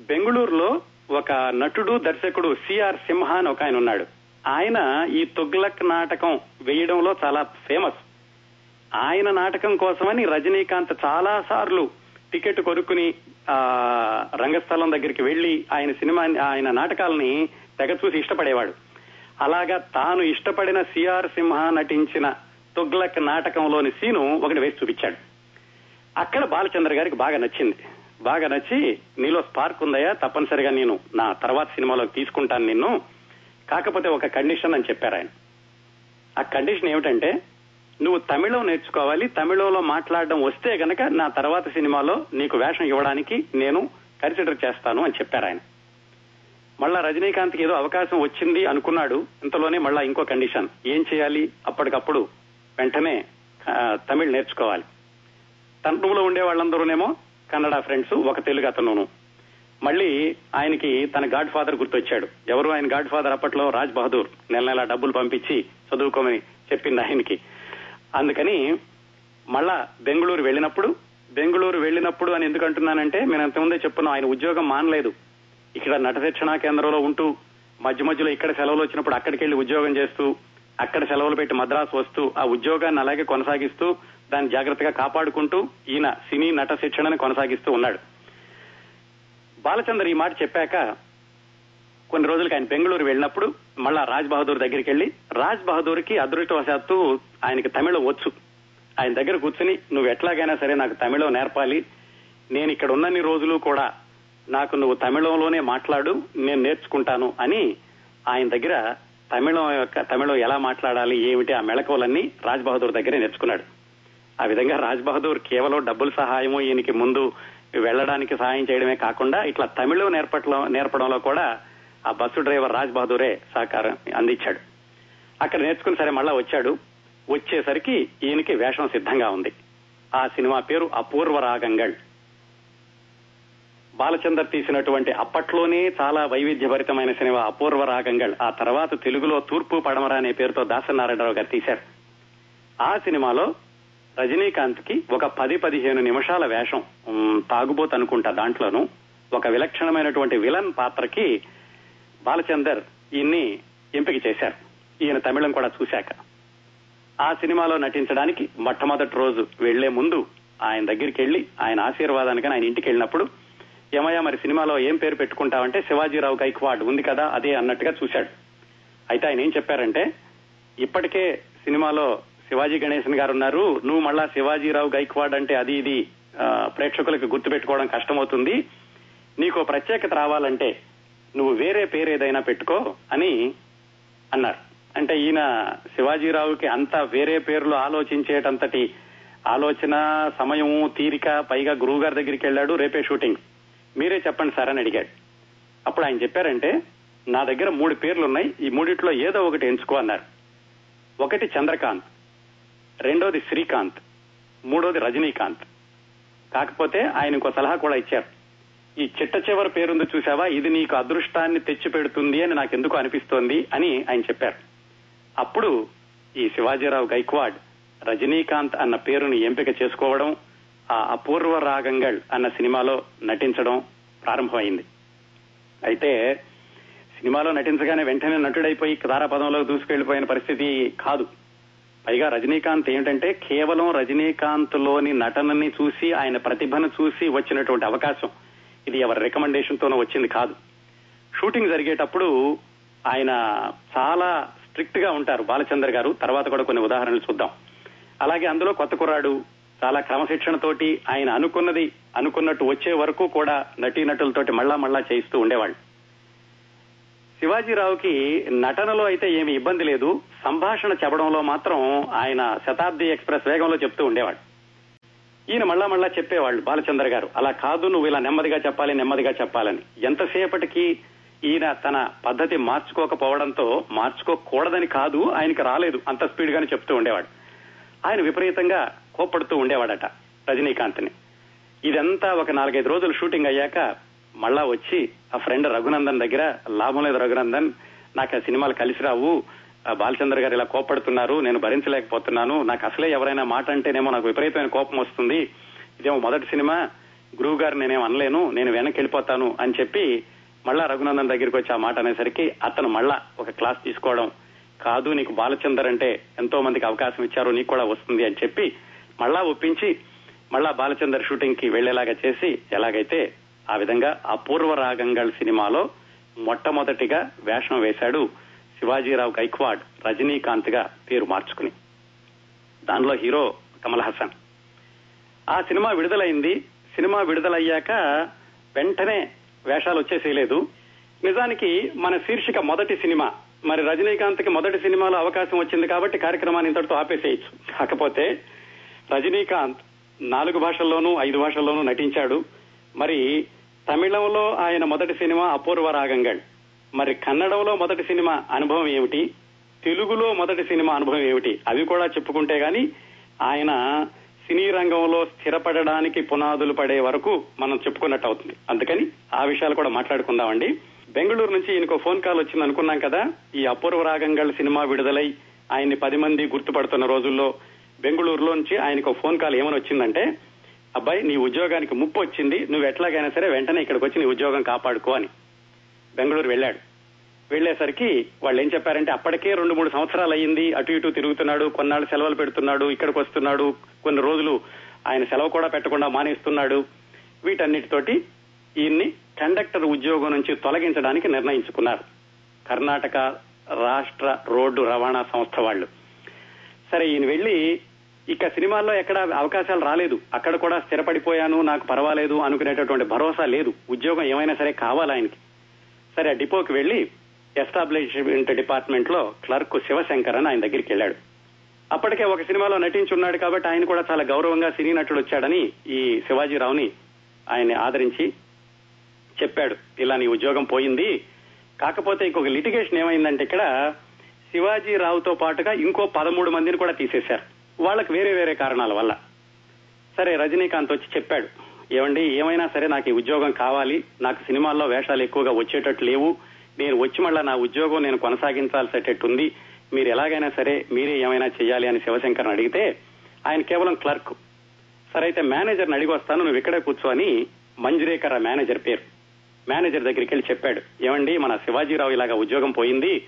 బెంగళూరులో ఒక నటుడు దర్శకుడు సిఆర్ సింహ అని ఒక ఆయన ఉన్నాడు. ఆయన ఈ తుగ్లక్ నాటకం వేయడంలో చాలా ఫేమస్. ఆయన నాటకం కోసమని రజనీకాంత్ చాలా సార్లు టికెట్ కొనుక్కుని ఆ రంగస్థలం దగ్గరికి వెళ్ళి ఆయన సినిమా ఆయన నాటకాలని తెగ చూసి ఇష్టపడేవాడు. అలాగా తాను ఇష్టపడిన సిఆర్ సింహ నటించిన తుగ్లక్ నాటకంలోని సీను ఒకటి వేసి చూపించాడు. అక్కడ బాలచంద్ర గారికి బాగా నచ్చింది. బాగా నచ్చి నీలో స్పార్క్ ఉందయ్యా తప్పనిసరిగా నేను నా తర్వాత సినిమాలోకి తీసుకుంటాను నిన్ను. కాకపోతే ఒక కండిషన్ అని చెప్పారు ఆయన. ఆ కండిషన్ ఏమిటంటే నువ్వు తమిళం నేర్చుకోవాలి తమిళంలో మాట్లాడడం వస్తే గనక నా తర్వాత సినిమాలో నీకు వేషం ఇవ్వడానికి నేను కన్సిడర్ చేస్తాను అని చెప్పారు ఆయన. మళ్ళా రజనీకాంత్కి ఏదో అవకాశం వచ్చింది అనుకున్నాడు. ఇంతలోనే మళ్ళా ఇంకో కండిషన్. ఏం చేయాలి? అప్పటికప్పుడు వెంటనే తమిళ్ నేర్చుకోవాలి. తన ఉండే వాళ్ళందరూనేమో కన్నడ ఫ్రెండ్స్ ఒక తెలుగు అతను మళ్ళీ ఆయనకి తన గాడ్ ఫాదర్ గుర్తొచ్చాడు. ఎవరు? ఆయన గాడ్ ఫాదర్ అప్పట్లో రాజ్ బహదూర్. నెల నెల డబ్బులు పంపించి చదువుకోమని చెప్పింది ఆయనకి. అందుకని మళ్ళా బెంగళూరు వెళ్ళినప్పుడు బెంగళూరు వెళ్ళినప్పుడు అని ఎందుకు అంటున్నానంటే నేను అంతకుముందే చెప్పున్నాం ఆయన ఉద్యోగం మానలేదు. ఇక్కడ నట శిక్షణా కేంద్రంలో ఉంటూ మధ్య మధ్యలో ఇక్కడ సెలవులు వచ్చినప్పుడు అక్కడికి వెళ్ళి ఉద్యోగం చేస్తూ అక్కడ సెలవులు పెట్టి మద్రాసు వస్తూ ఆ ఉద్యోగాన్ని అలాగే కొనసాగిస్తూ దాన్ని జాగ్రత్తగా కాపాడుకుంటూ ఈయన సినీ నట శిక్షణను కొనసాగిస్తూ ఉన్నాడు. బాలచందర్ ఈ మాట చెప్పాక కొన్ని రోజులకి ఆయన బెంగళూరు వెళ్ళినప్పుడు మళ్ళా రాజ్ బహదూర్ దగ్గరికి వెళ్ళి రాజ్ బహదూర్కి అదృష్టవశాత్తు ఆయనకి తమిళం వచ్చు. ఆయన దగ్గర కూర్చుని నువ్వు ఎట్లాగైనా సరే నాకు తమిళం నేర్పాలి. నేను ఇక్కడ ఉన్నన్ని రోజులు కూడా నాకు నువ్వు తమిళంలోనే మాట్లాడు నేను నేర్చుకుంటాను అని ఆయన దగ్గర తమిళం యొక్క తమిళం ఎలా మాట్లాడాలి ఏమిటి ఆ మెళకువలన్నీ రాజ్ బహదూర్ దగ్గరే నేర్చుకున్నాడు. ఆ విధంగా రాజ్ బహదూర్ కేవలం డబ్బుల సహాయము ఈయనకి ముందు వెళ్ళడానికి సహాయం చేయడమే కాకుండా ఇట్లా తమిళం నేర్పట్లో నేర్పడంలో కూడా ఆ బస్సు డ్రైవర్ రాజ్ బహదూరే సహకారం అందించాడు. అక్కడ నేర్చుకుని సరే మళ్ళా వచ్చాడు. వచ్చేసరికి ఈయనకి వేషం సిద్ధంగా ఉంది. ఆ సినిమా పేరు అపూర్వ రాగంగళ్. బాలచందర్ తీసినటువంటి అప్పట్లోనే చాలా వైవిధ్యభరితమైన సినిమా అపూర్వ రాగంగళ్. ఆ తర్వాత తెలుగులో తూర్పు పడమర అనే పేరుతో దాసనారాయణరావు గారు తీశారు. ఆ సినిమాలో రజనీకాంత్కి ఒక పది పదిహేను నిమిషాల వేషం తాగుబోత్ అనుకుంటా దాంట్లోనూ ఒక విలక్షణమైనటువంటి విలన్ పాత్రకి బాలచందర్ ఈయన్ని ఎంపిక చేశారు. ఈయన తమిళం కూడా చూశాక. ఆ సినిమాలో నటించడానికి మొట్టమొదటి రోజు వెళ్ళే ముందు ఆయన దగ్గరికి వెళ్ళి ఆయన ఆశీర్వాదానికి ఆయన ఇంటికి వెళ్ళినప్పుడు ఏమయ్యా మరి సినిమాలో ఏం పేరు పెట్టుకుంటావంటే శివాజీరావు గైక్వాడ్ ఉంది కదా అదే అన్నట్టుగా చూశాడు. అయితే ఆయన ఏం చెప్పారంటే ఇప్పటికే సినిమాలో శివాజీ గణేశన్ గారు ఉన్నారు నువ్వు మళ్ళా శివాజీరావు గైక్వాడ్ అంటే అది ఇది ప్రేక్షకులకు గుర్తుపెట్టుకోవడం కష్టమవుతుంది నీకు ప్రత్యేకత రావాలంటే నువ్వు వేరే పేరు ఏదైనా పెట్టుకో అని అన్నారు. అంటే ఈయన శివాజీరావుకి అంత వేరే పేర్లు ఆలోచించేటంతటి ఆలోచన సమయం తీరిక పైగా గురువు గారి దగ్గరికి వెళ్ళాడు రేపే షూటింగ్. మీరే చెప్పండి సార్ అని అడిగాడు. అప్పుడు ఆయన చెప్పారంటే నా దగ్గర మూడు పేర్లు ఉన్నాయి ఈ మూడిట్లో ఏదో ఒకటి ఎంచుకో అన్నారు. ఒకటి చంద్రకాంత్ రెండోది శ్రీకాంత్ మూడోది రజనీకాంత్. కాకపోతే ఆయన ఇంకో సలహా కూడా ఇచ్చారు. ఈ చిట్ట చివరి పేరుంది చూసావా? ఇది నీకు అదృష్టాన్ని తెచ్చి పెడుతుంది అని నాకు ఎందుకు అనిపిస్తోంది అని ఆయన చెప్పారు. అప్పుడు ఈ శివాజీరావు గైక్వాడ్ రజనీకాంత్ అన్న పేరుని ఎంపిక చేసుకోవడం ఆ అపూర్వ రాగంగల్ అన్న సినిమాలో నటించడం ప్రారంభమైంది. అయితే సినిమాలో నటించగానే వెంటనే నటుడైపోయి తారాపదంలో దూసుకెళ్ళిపోయిన పరిస్థితి కాదు. పైగా రజనీకాంత్ ఏంటంటే కేవలం రజనీకాంత్లోని నటనని చూసి ఆయన ప్రతిభను చూసి వచ్చినటువంటి అవకాశం. ఇది ఎవరి రికమెండేషన్ తోనూ వచ్చింది కాదు. షూటింగ్ జరిగేటప్పుడు ఆయన చాలా స్ట్రిక్ట్గా ఉంటారు బాలచంద్ర గారు తర్వాత కూడా కొన్ని ఉదాహరణలు చూద్దాం. అలాగే అందులో కొత్త కుర్రాడు చాలా క్రమశిక్షణతోటి ఆయన అనుకున్నది అనుకున్నట్టు వచ్చే వరకు కూడా నటీనటులతోటి మళ్ళా మళ్ళా చేయిస్తూ ఉండేవాళ్ళు. శివాజీరావుకి నటనలో అయితే ఏమి ఇబ్బంది లేదు. సంభాషణ చెప్పడంలో మాత్రం ఆయన శతాబ్ది ఎక్స్ప్రెస్ వేగంలో చెప్తూ ఉండేవాడు ఈయన మళ్ళా మళ్ళా చెప్పేవాళ్ళు బాలచంద్ర గారు అలా కాదు నువ్వు ఇలా నెమ్మదిగా చెప్పాలి నెమ్మదిగా చెప్పాలని. ఎంతసేపటికి ఈయన తన పద్ధతి మార్చుకోకపోవడంతో మార్చుకోకూడదని కాదు ఆయనకి రాలేదు అంత స్పీడ్ గానే చెప్తూ ఉండేవాడు. ఆయన విపరీతంగా కోప్పడుతూ ఉండేవాడట రజనీకాంత్ని. ఇదంతా ఒక నాలుగైదు రోజులు షూటింగ్ అయ్యాక మళ్ళా వచ్చి ఆ ఫ్రెండ్ రఘునందన్ దగ్గర లాభం లేదు రఘునందన్ నాకు ఆ సినిమాలు కలిసి రావు బాలచంద్ర గారు ఇలా కోపడుతున్నారు నేను భరించలేకపోతున్నాను నాకు అసలే ఎవరైనా మాట అంటేనేమో నాకు విపరీతమైన కోపం వస్తుంది ఇదేమో మొదటి సినిమా గురువు గారు నేనేం అనలేను నేను వెనక్కి వెళ్ళిపోతాను అని చెప్పి మళ్ళా రఘునందన్ దగ్గరికి వచ్చి ఆ మాట అనేసరికి అతను మళ్ళా ఒక క్లాస్ తీసుకోవడం కాదు నీకు బాలచందర్ అంటే ఎంతో మందికి అవకాశం ఇచ్చారు నీకు కూడా వస్తుంది అని చెప్పి మళ్ళా ఒప్పించి మళ్ళా బాలచందర్ షూటింగ్కి వెళ్ళేలాగా చేసి ఎలాగైతే ఆ విధంగా అపూర్వ రాగంగల్ సినిమాలో మొట్టమొదటిగా వేషం వేశాడు శివాజీరావు గైక్వాడ్ రజనీకాంత్గా పేరు మార్చుకుని. దానిలో హీరో కమల్ హాసన్. ఆ సినిమా విడుదలైంది. సినిమా విడుదలయ్యాక వెంటనే వేషాలు వచ్చేసేయలేదు. నిజానికి మన శీర్షిక మొదటి సినిమా. మరి రజనీకాంత్కి మొదటి సినిమాలో అవకాశం వచ్చింది కాబట్టి కార్యక్రమాన్ని ఇంతటితో ఆపేసేయచ్చు. కాకపోతే రజనీకాంత్ నాలుగు భాషల్లోనూ ఐదు భాషల్లోనూ నటించాడు. మరి తమిళంలో ఆయన మొదటి సినిమా అపూర్వ రాగంగల్ మరి కన్నడంలో మొదటి సినిమా అనుభవం ఏమిటి? తెలుగులో మొదటి సినిమా అనుభవం ఏమిటి? అవి కూడా చెప్పుకుంటే గాని ఆయన సినీ రంగంలో స్థిరపడడానికి పునాదులు పడే వరకు మనం చెప్పుకున్నట్టు అవుతుంది. అందుకని ఆ విషయాలు కూడా మాట్లాడుకుందామండి. బెంగళూరు నుంచి ఈయనకు ఫోన్ కాల్ వచ్చింది అనుకున్నాం కదా. ఈ అపూర్వ రాగంగల్ సినిమా విడుదలై ఆయన్ని పది మంది గుర్తుపడుతున్న రోజుల్లో బెంగళూరులో నుంచి ఆయనకు ఫోన్ కాల్ ఏమని వచ్చిందంటే అబ్బాయి నీ ఉద్యోగానికి ముప్పు వచ్చింది నువ్వు ఎట్లాగైనా సరే వెంటనే ఇక్కడికి వచ్చి నీ ఉద్యోగం కాపాడుకో అని బెంగళూరు వెళ్ళాడు. వెళ్ళేసరికి వాళ్ళు ఏం చెప్పారంటే అప్పటికే రెండు మూడు సంవత్సరాలు అయ్యింది అటు ఇటు తిరుగుతున్నాడు కొన్నాళ్ళు సెలవులు పెడుతున్నాడు ఇక్కడికి వస్తున్నాడు కొన్ని రోజులు ఆయన సెలవు కూడా పెట్టకుండా మానేస్తున్నాడు. వీటన్నిటితోటి ఈయన్ని కండక్టర్ ఉద్యోగం నుంచి తొలగించడానికి నిర్ణయించుకున్నారు. కర్ణాటక రాష్ట్ర రోడ్డు రవాణా సంస్థ వాళ్ళు. సరే ఈయన వెళ్ళి ఇక సినిమాల్లో ఎక్కడ అవకాశాలు రాలేదు. అక్కడ కూడా స్థిరపడిపోయాను నాకు పర్వాలేదు అనుకునేటటువంటి భరోసా లేదు. ఉద్యోగం ఏమైనా సరే కావాలి ఆయనకి? సరే ఆ డిపోకి వెళ్ళి ఎస్టాబ్లిష్మెంట్ డిపార్ట్మెంట్లో క్లర్క్ శివశంకర్ అని ఆయన దగ్గరికి వెళ్ళాడు. అప్పటికే ఒక సినిమాలో నటించున్నాడు కాబట్టి ఆయన కూడా చాలా గౌరవంగా సినీ నటుడు వచ్చాడని ఈ శివాజీరావుని ఆయన్ని ఆదరించి చెప్పాడు. ఇలా నీ ఉద్యోగం పోయింది. కాకపోతే ఇంకొక లిటిగేషన్ ఏమైందంటే ఇక్కడ శివాజీరావుతో పాటుగా ఇంకో పదమూడు మందిని కూడా తీసేశారు. వాళ్ళకి వేరే వేరే కారణాల వల్ల. సరే రజనీకాంత్ వచ్చి చెప్పాడు. ఏమండి ఏమైనా సరే నాకు ఈ ఉద్యోగం కావాలి. నాకు సినిమాల్లో వేషాలు ఎక్కువగా వచ్చేటట్టు లేవు. నేను వచ్చి మళ్ళా నా ఉద్యోగం నేను కొనసాగించాల్సేటట్టుంది. మీరు ఎలాగైనా సరే మీరే ఏమైనా చేయాలి అని శివశంకర్ని అడిగితే ఆయన కేవలం క్లర్క్. సరే అయితే మేనేజర్ని అడిగి వస్తాను నువ్వు ఇక్కడే కూర్చోని మంజురేకర మేనేజర్ పేరు. మేనేజర్ దగ్గరికి వెళ్ళి చెప్పాడు. ఏమండి మన శివాజీరావు ఇలాగా ఉద్యోగం పోయింది.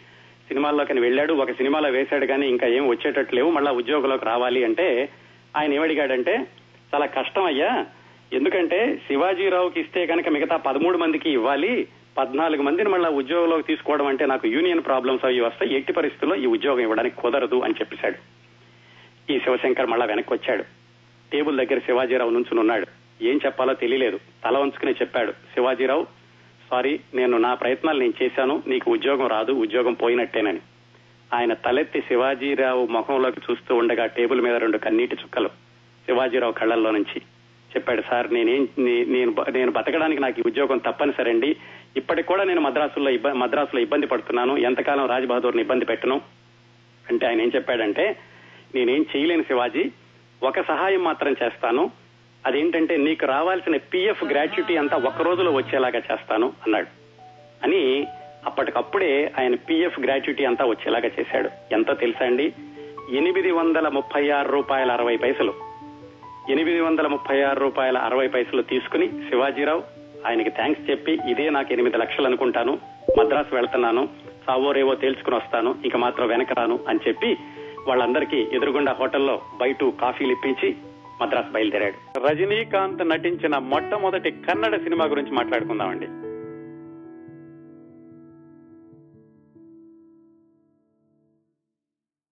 సినిమాల్లోకి వెళ్ళాడు ఒక సినిమాలో వేశాడు కానీ ఇంకా ఏం వచ్చేటట్టు లేవు మళ్ళా ఉద్యోగంలోకి రావాలి అంటే ఆయన ఏమడిగాడంటే చాలా కష్టం అయ్యా. ఎందుకంటే శివాజీరావుకి ఇస్తే కనుక మిగతా పదమూడు మందికి ఇవ్వాలి. పద్నాలుగు మందిని మళ్ళా ఉద్యోగంలోకి తీసుకోవడం అంటే నాకు యూనియన్ ప్రాబ్లమ్స్ అవి వస్తాయి ఎట్టి పరిస్థితుల్లో ఈ ఉద్యోగం ఇవ్వడానికి కుదరదు అని చెప్పేశాడు. ఈ శివశంకర్ మళ్ళా వెనక్కి వచ్చాడు టేబుల్ దగ్గర శివాజీరావు నుంచుని ఉన్నాడు. ఏం చెప్పాలో తెలియలేదు. తల వంచుకునే చెప్పాడు. శివాజీరావు సారీ నేను నా ప్రయత్నాలు నేను చేశాను. నీకు ఉద్యోగం రాదు ఉద్యోగం పోయినట్టేనని. ఆయన తలెత్తి శివాజీరావు ముఖంలోకి చూస్తూ ఉండగా టేబుల్ మీద రెండు కన్నీటి చుక్కలు శివాజీరావు కళ్ళల్లో నుంచి చెప్పాడు సార్ నేనేం నే- నేను బ- నేను బతకడానికి నాకు ఈ ఉద్యోగం తప్పనిసరండి. ఇప్పటికి కూడా నేను మద్రాసులో మద్రాసులో ఇబ్బంది పడుతున్నాను. ఎంతకాలం రాజ్బహదూర్ని ఇబ్బంది పెట్టను? అంటే ఆయన ఏం చెప్పాడంటే నేనేం చేయలేను శివాజీ. ఒక సహాయం మాత్రం చేస్తాను. అదేంటంటే నీకు రావాల్సిన పిఎఫ్ గ్రాట్యుటీ అంతా ఒక్క రోజులో వచ్చేలాగా చేస్తాను అన్నాడు. అని అప్పటికప్పుడే ఆయన పిఎఫ్ గ్రాట్యుటీ అంతా వచ్చేలాగా చేశాడు. ఎంతో తెలుసా అండి? ఎనిమిది వందల ముప్పై ఆరు రూపాయల అరవై పైసలు. ఎనిమిది వందల ముప్పై ఆరు రూపాయల అరవై పైసలు తీసుకుని శివాజీరావు ఆయనకి థ్యాంక్స్ చెప్పి ఇదే నాకు ఎనిమిది లక్షలు అనుకుంటాను. మద్రాసు వెళ్తున్నాను. సావో రేవో తేల్చుకుని వస్తాను. ఇక మాత్రం వెనక రాను అని చెప్పి వాళ్ళందరికీ ఎదురుగుండా హోటల్లో బయట కాఫీలు ఇప్పించి మద్రాసు బయలుదేరాడు. రజనీకాంత్ నటించిన మొట్టమొదటి కన్నడ సినిమా గురించి మాట్లాడుకుందామండి.